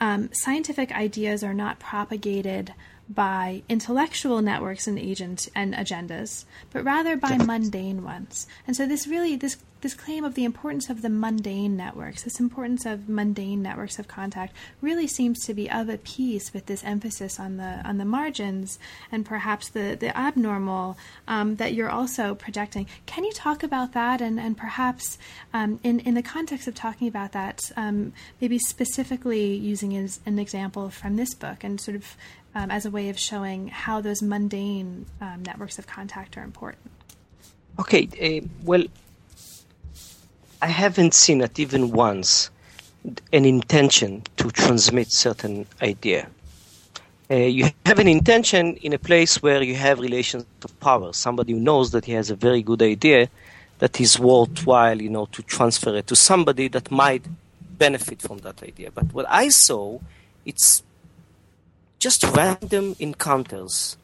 um, scientific ideas are not propagated by intellectual networks and agent and agendas, but rather by mundane ones. And so this really this this claim of the importance of the mundane networks, this importance of mundane networks of contact, really seems to be of a piece with this emphasis on the on the margins and perhaps the the abnormal um, that you're also projecting. Can you talk about that and and perhaps um, in in the context of talking about that, um, maybe specifically using as an example from this book and sort of um, as a way of showing how those mundane um, networks of contact are important. Okay, uh, well, I haven't seen it even once an intention to transmit certain idea. Uh, you have an intention in a place where you have relations of power. Somebody who knows that he has a very good idea that is worthwhile, you know, to transfer it to somebody that might benefit from that idea. But what I saw, it's just random encounters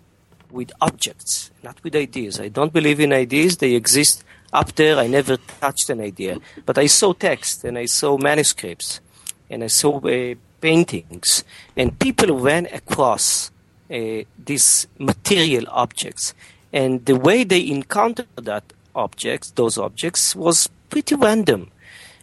with objects, not with ideas. I don't believe in ideas. They exist up there. I never touched an idea. But I saw text and I saw manuscripts and I saw uh, paintings. And people ran across uh, these material objects. And the way they encountered that objects, those objects, was pretty random.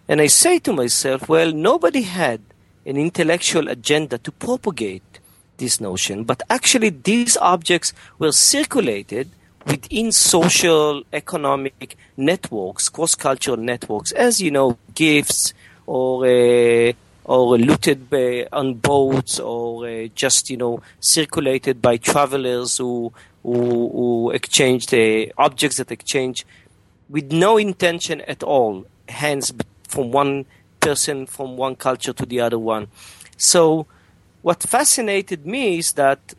And I say to myself, well, nobody had an intellectual agenda to propagate this notion, but actually these objects were circulated within social, economic networks, cross-cultural networks, as you know, gifts or uh, or looted by, on boats or uh, just you know circulated by travelers who who, who exchanged uh, objects that exchange with no intention at all, hands from one person from one culture to the other one. So what fascinated me is that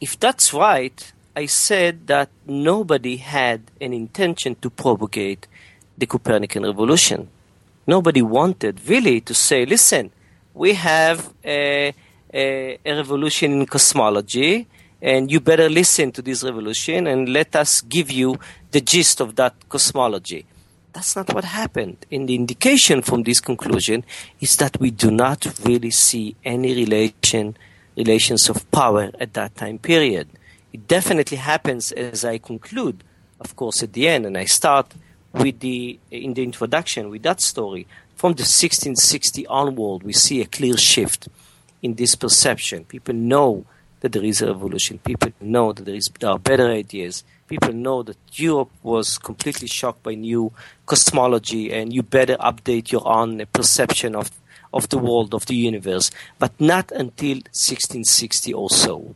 if that's right, I said that nobody had an intention to propagate the Copernican revolution. Nobody wanted really to say, listen, we have a, a, a revolution in cosmology, and you better listen to this revolution and let us give you the gist of that cosmology. That's not what happened. And the indication from this conclusion is that we do not really see any relation, relations of power at that time period. It definitely happens as I conclude, of course, at the end, and I start with the in the introduction with that story. From the 1660 onward, we see a clear shift in this perception. People know that there is a revolution. People know that there is there are better ideas people know that Europe was completely shocked by new cosmology and you better update your own perception of, of the world, of the universe, but not until 1660 or so.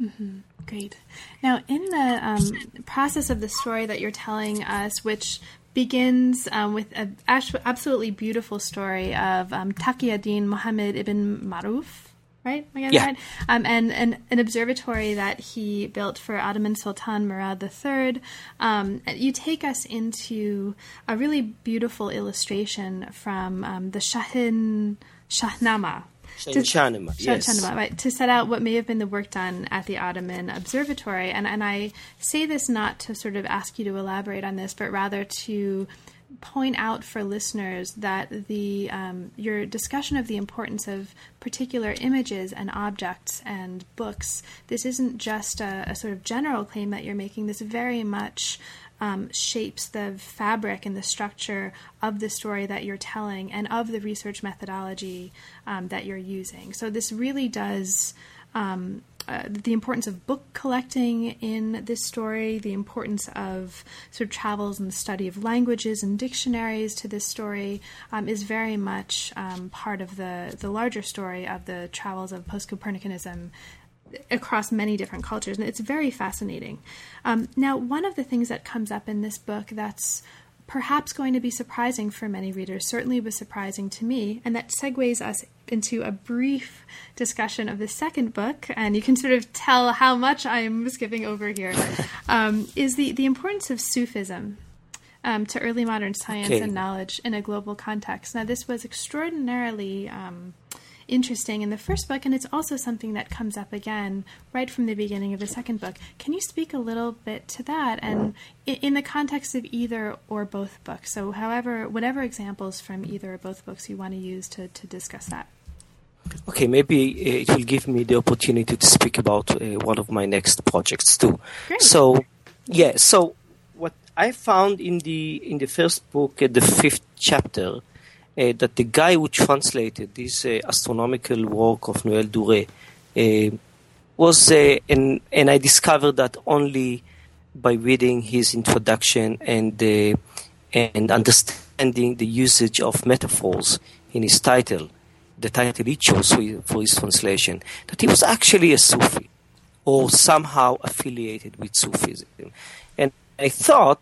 Mm-hmm. Great. Now, in the um, process of the story that you're telling us, which begins um, with an absolutely beautiful story of um, Taqiyuddin Muhammad ibn Maruf, right? Am I yeah. right? Um, and, and an observatory that he built for Ottoman Sultan Murad III. Um, you take us into a really beautiful illustration from um, the Shahin Shahnama. Shahnama, yes. Shahnama, right, to set out what may have been the work done at the Ottoman Observatory. And, and I say this not to sort of ask you to elaborate on this, but rather to point out for listeners that the um, your discussion of the importance of particular images and objects and books this isn't just a, a sort of general claim that you're making this very much um, shapes the fabric and the structure of the story that you're telling and of the research methodology um, that you're using. So this really does um, uh, the importance of book collecting in this story, the importance of sort of travels and the study of languages and dictionaries to this story um, is very much um, part of the, the larger story of the travels of post Copernicanism across many different cultures. And it's very fascinating. Um, now, one of the things that comes up in this book that's perhaps going to be surprising for many readers, certainly was surprising to me, and that segues us into a brief discussion of the second book, and you can sort of tell how much I'm skipping over here. Um, is the, the importance of Sufism um, to early modern science okay. and knowledge in a global context. Now, this was extraordinarily um, interesting in the first book, and it's also something that comes up again right from the beginning of the second book. Can you speak a little bit to that, and in the context of either or both books? So, however, whatever examples from either or both books you want to use to, to discuss that. Okay, maybe uh, it will give me the opportunity to speak about uh, one of my next projects too. Great. So, yeah. So, what I found in the in the first book, uh, the fifth chapter, that the guy who translated this uh, astronomical work of Noel Duret uh, was, and, and I discovered that only by reading his introduction and and understanding the usage of metaphors in his title, the title he chose for his translation, that he was actually a Sufi or somehow affiliated with Sufism. And I thought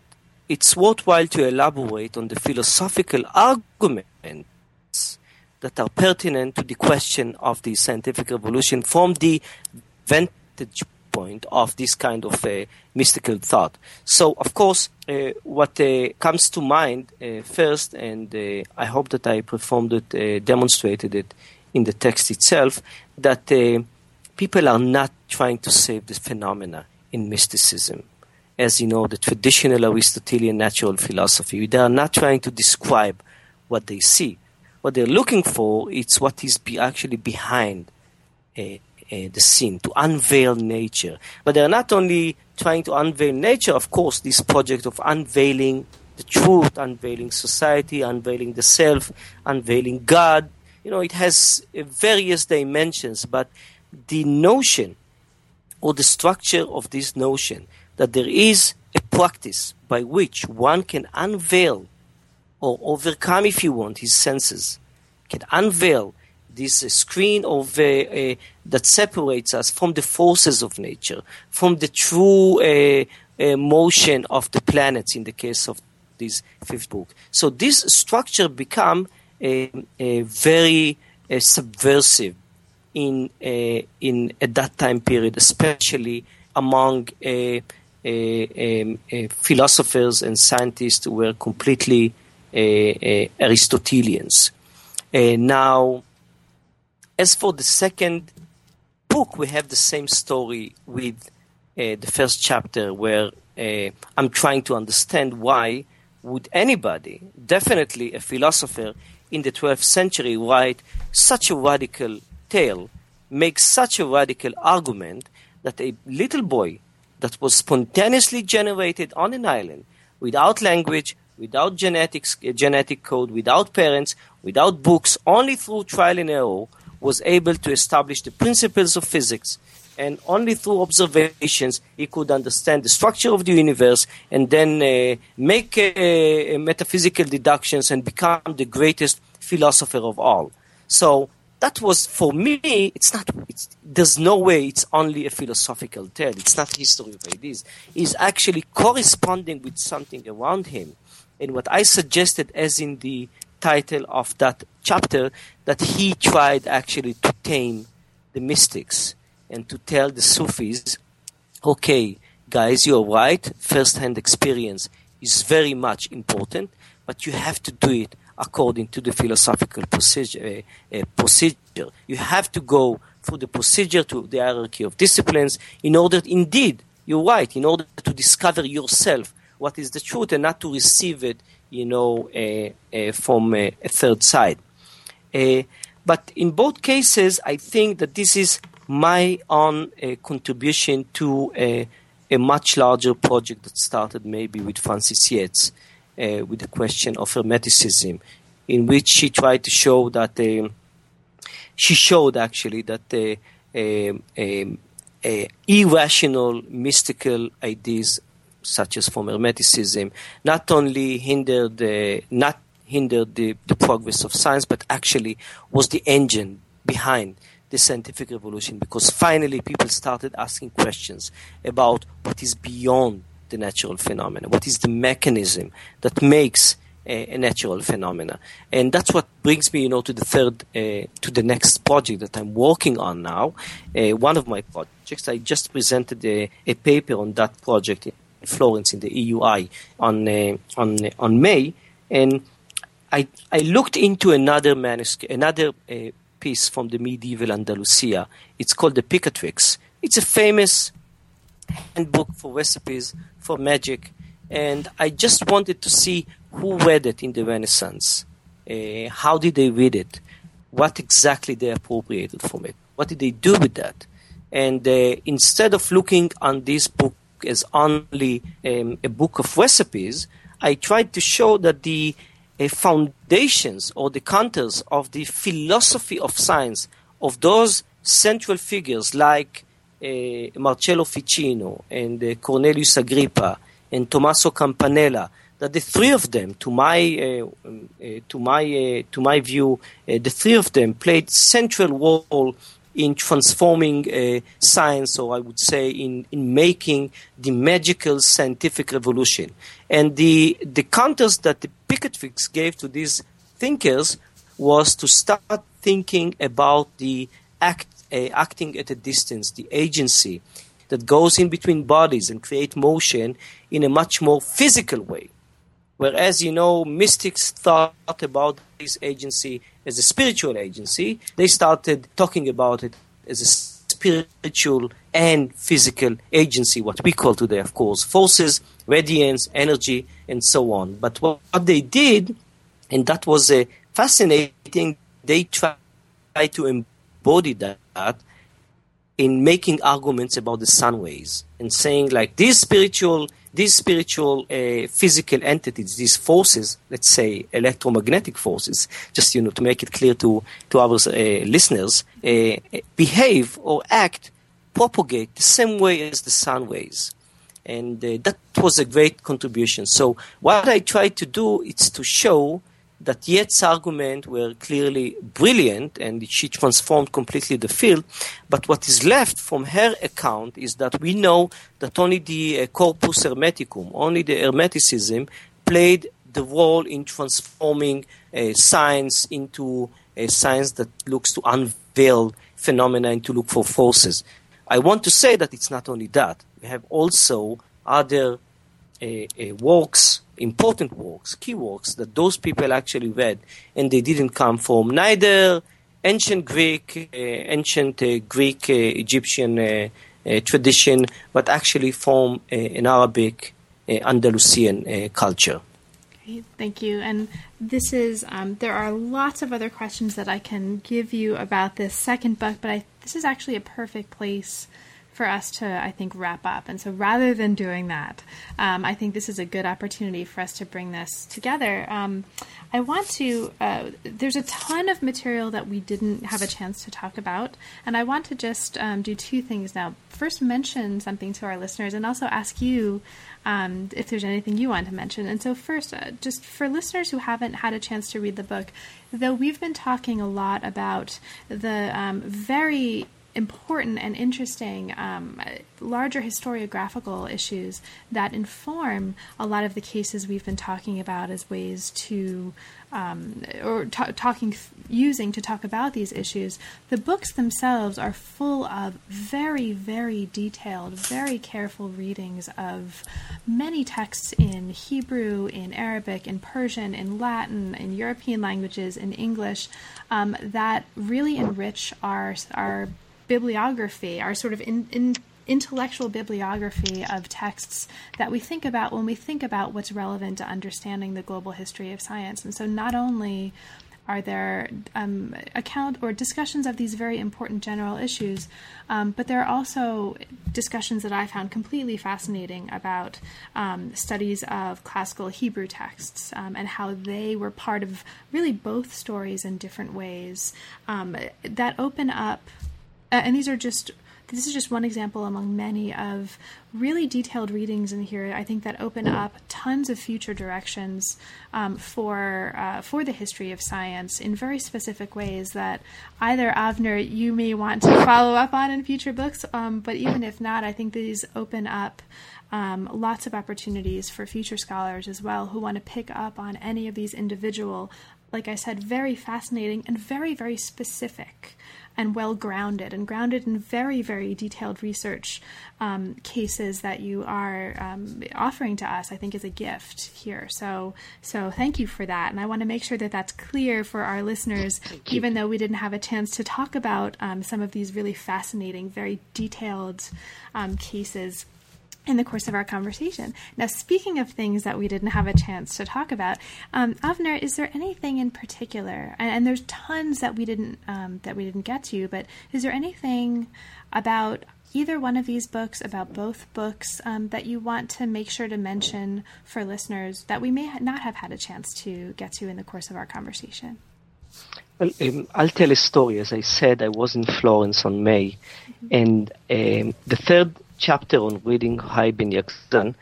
it's worthwhile to elaborate on the philosophical arguments that are pertinent to the question of the scientific revolution from the vantage point of this kind of uh, mystical thought. So, of course, uh, what uh, comes to mind uh, first, and uh, I hope that I performed it, uh, demonstrated it in the text itself, that people are not trying to save the phenomena in mysticism, as you know, the traditional Aristotelian natural philosophy. They are not trying to describe what they see. What they're looking for is what is be actually behind uh, uh, the scene, to unveil nature. But they're not only trying to unveil nature, of course, this project of unveiling the truth, unveiling society, unveiling the self, unveiling God. You know, it has various dimensions, but the notion or the structure of this notion that there is a practice by which one can unveil or overcome, if you want, his senses, can unveil this uh, screen of uh, uh, that separates us from the forces of nature, from the true uh, uh, motion of the planets in the case of this fifth book. So this structure become a, a very uh, subversive in in at that time period, especially among Uh, um, uh, philosophers and scientists were completely uh, Aristotelians. now, as for the second book, we have the same story with uh, the first chapter, where uh, I'm trying to understand why would anybody, definitely a philosopher in the 12th century, write such a radical tale, make such a radical argument that a little boy that was spontaneously generated on an island without language, without genetics, uh, genetic code, without parents, without books, only through trial and error, was able to establish the principles of physics and only through observations he could understand the structure of the universe and then uh, make uh, metaphysical deductions and become the greatest philosopher of all. So that was for me. It's not. It's, there's no way it's only a philosophical tale. It's not history of ideas. It's actually corresponding with something around him, and what I suggested, as in the title of that chapter, that he tried actually to tame the mystics and to tell the Sufis, okay, guys, you're right, first hand experience is very much important, but you have to do it according to the philosophical procedure. Uh, uh, procedure. You have to go through the procedure to the hierarchy of disciplines in order, indeed, you're right, in order to discover yourself what is the truth and not to receive it, you know, uh, from a third side. But in both cases, I think that this is my own contribution to a, a, much larger project that started maybe with Frances Yates, uh, with the question of Hermeticism, in which she tried to show that uh, she showed actually that um, um, irrational mystical ideas such as from Hermeticism not only hindered not hindered the, the progress of science, but actually was the engine behind the scientific revolution because finally people started asking questions about what is beyond the natural phenomena, what is the mechanism that makes a, a natural phenomena, and that's what brings me, you know, to the third, uh, to the next project that I'm working on now. Uh, one of my projects, I just presented a, a, paper on that project in Florence in the EUI on uh, on on May, and I I looked into another manuscript, another uh, piece from the medieval Andalusia. It's called the Picatrix. It's a famous handbook for recipes for magic, and I just wanted to see who read it in the Renaissance. Uh, how did they read it? What exactly they appropriated from it? What did they do with that? And uh, instead of looking on this book as only um, a book of recipes, I tried to show that the uh, foundations or the contours of the philosophy of science of those central figures like Marsilio Ficino and uh, Cornelius Agrippa and Tommaso Campanella, that the three of them, to my uh, uh, to my uh, to my view, the three of them played central role in transforming science, or I would say in, in making the magical scientific revolution. And the, the counters that the Picatrix gave to these thinkers was to start thinking about the act, acting at a distance, the agency that goes in between bodies and create motion in a much more physical way. Whereas, you know, mystics thought about this agency as a spiritual agency, they started talking about it as a spiritual and physical agency, what we call today, of course, forces, radiance, energy, and so on. But what, they did, and that was uh, fascinating, they tried to embody that in making arguments about the sun ways and saying like these spiritual these spiritual uh, physical entities these forces let's say electromagnetic forces just you know to make it clear to to our uh, listeners uh, behave or act propagate the same way as the sun ways. And uh, that was a great contribution. So what i tried to do is to show that Yates's argument were clearly brilliant and she transformed completely the field. But what is left from her account is that we know that only the uh, corpus hermeticum, only the hermeticism, played the role in transforming uh, science into a science that looks to unveil phenomena and to look for forces. I want to say that it's not only that. We have also other uh, uh works important works, key works that those people actually read, and they didn't come from neither ancient Greek, uh, ancient uh, Greek, uh, Egyptian uh, uh, tradition, but actually from uh, an Arabic, Andalusian culture. Thank you. And this is um, there are lots of other questions that I can give you about this second book, but I, this is actually a perfect place for us to, I think, wrap up. And so rather than doing that, um, I think this is a good opportunity for us to bring this together. Um, I want to, uh, there's a ton of material that we didn't have a chance to talk about. And I want to just um, do two things now. First, mention something to our listeners and also ask you um, if there's anything you want to mention. And so, first, uh, just for listeners who haven't had a chance to read the book, though we've been talking a lot about the um, very important and interesting um, larger historiographical issues that inform a lot of the cases we've been talking about as ways to um, or t- talking using to talk about these issues. The books themselves are full of very very detailed very careful readings of many texts in hebrew in arabic in persian in latin in european languages in english um, that really enrich our our bibliography, our sort of in, in intellectual bibliography of texts that we think about when we think about what's relevant to understanding the global history of science. And so, not only are there um, account or discussions of these very important general issues, um, but there are also discussions that I found completely fascinating about um, studies of classical Hebrew texts um, and how they were part of really both stories in different ways um, that open up uh, and these are just this is just one example among many of really detailed readings in here. I think that open up tons of future directions um, for uh, for the history of science in very specific ways that either Avner you may want to follow up on in future books, um, but even if not, I think these open up. Um, lots of opportunities for future scholars as well who want to pick up on any of these individual, like I said, very fascinating and very, very specific and well grounded and grounded in very, very detailed research um, cases that you are um, offering to us, I think is a gift here. So, so thank you for that. And I want to make sure that that's clear for our listeners, even though we didn't have a chance to talk about um, some of these really fascinating, very detailed um, cases in the course of our conversation. Now, speaking of things that we didn't have a chance to talk about, um, Avner, is there anything in particular? And, and there's tons that we didn't um, that we didn't get to, but is there anything about either one of these books, about both books, um, that you want to make sure to mention for listeners that we may not have had a chance to get to in the course of our conversation? Well, um, I'll tell a story. As I said, I was in Florence on May, mm-hmm. and um, the third chapter on reading Hai Ibn Yaqzan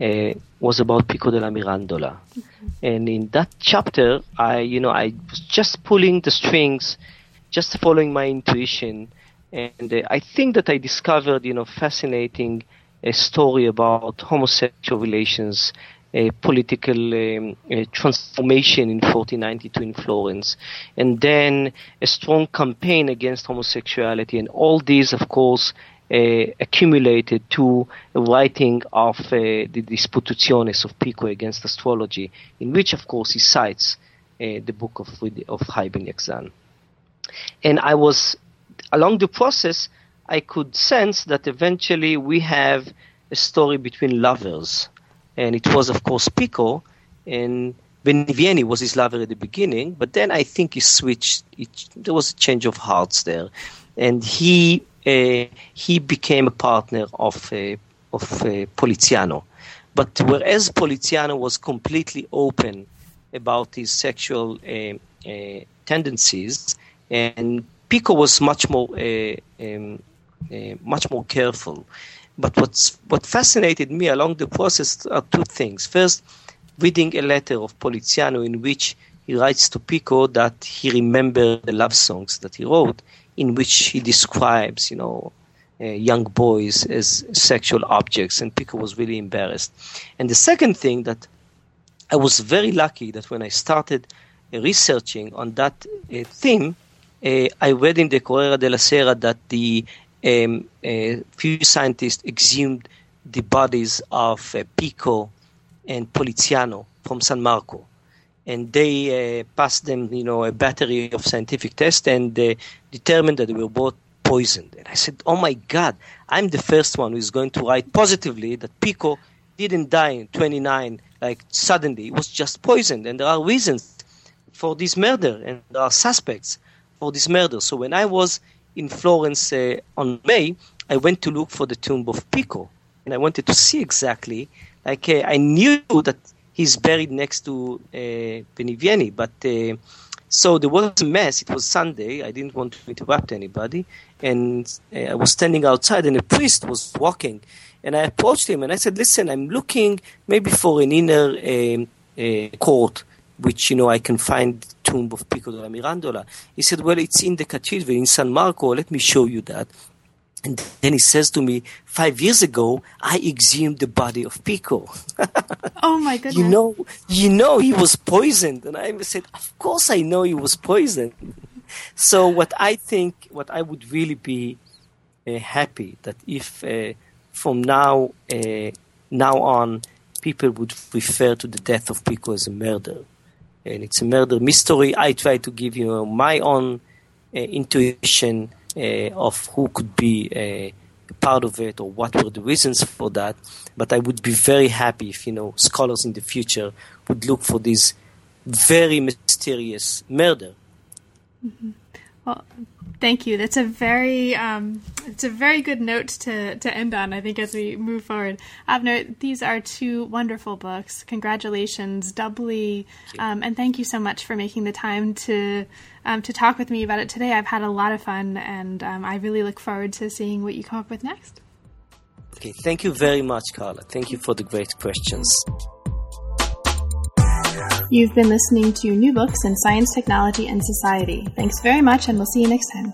uh, was about Pico della Mirandola. Mm-hmm. And in that chapter, I, you know, I was just pulling the strings, just following my intuition. And uh, I think that I discovered, you know, fascinating a uh, story about homosexual relations, a political um, a transformation in 1492 in Florence, and then a strong campaign against homosexuality. And all these, of course, accumulated to writing of uh, the Disputationes of Pico against astrology, in which, of course, he cites uh, the book of of Yaqzan. And I was along the process. I could sense that eventually we have a story between lovers. And it was, of course, Pico, and Benivieni was his lover at the beginning, but then I think he switched. It, there was a change of hearts there, and he uh, he became a partner of uh, of uh, Poliziano. But whereas Poliziano was completely open about his sexual uh, uh, tendencies, and Pico was much more uh, um, much more careful. But what's what fascinated me along the process are two things. First reading a letter of Poliziano in which he writes to Pico that he remembered the love songs that he wrote, in which he describes, you know, uh, young boys as sexual objects, and Pico was really embarrassed. And the second thing that I was very lucky that when I started researching on that uh, theme, uh, I read in the Corriere della Sera that the um, uh, few scientists exhumed the bodies of uh, Pico and Poliziano from San Marco. And they uh, passed them, you know, a battery of scientific tests and determined that they were both poisoned. And I said, oh my God, I'm the first one who is going to write positively that Pico didn't die in 29, like suddenly. It was just poisoned. And there are reasons for this murder and there are suspects for this murder. So when I was in Florence uh, on May, I went to look for the tomb of Pico. And I wanted to see exactly like uh, I knew that he's buried next to uh, Benivieni, but uh, so there was a mess. It was Sunday. I didn't want to interrupt anybody, and uh, I was standing outside, and a priest was walking, and I approached him and I said, "Listen, I'm looking maybe for an inner um, uh, court." Which you know I can find tomb of Pico della Mirandola. He said, "Well, it's in the cathedral in San Marco. Let me show you that." And then he says to me, five years ago, I exhumed the body of Pico. oh my goodness. You know, you know he was poisoned. And I said, of course I know he was poisoned. so what I think, what I would really be uh, happy that if uh, from now, uh, now on, people would refer to the death of Pico as a murder. And it's a murder mystery. I try to give you my own uh, intuition of who could be a uh, part of it or what were the reasons for that. But I would be very happy if you know scholars in the future would look for this very mysterious murder. Mm-hmm. Well, thank you. That's a very um, it's a very good note to to end on. I think as we move forward, Avner, these are two wonderful books. Congratulations, doubly, um, and thank you so much for making the time to um, to talk with me about it today. I've had a lot of fun, and um, I really look forward to seeing what you come up with next. Okay, thank you very much, Carla. Thank you for the great questions. You've been listening to New Books in Science, Technology, and Society. Thanks very much, and we'll see you next time.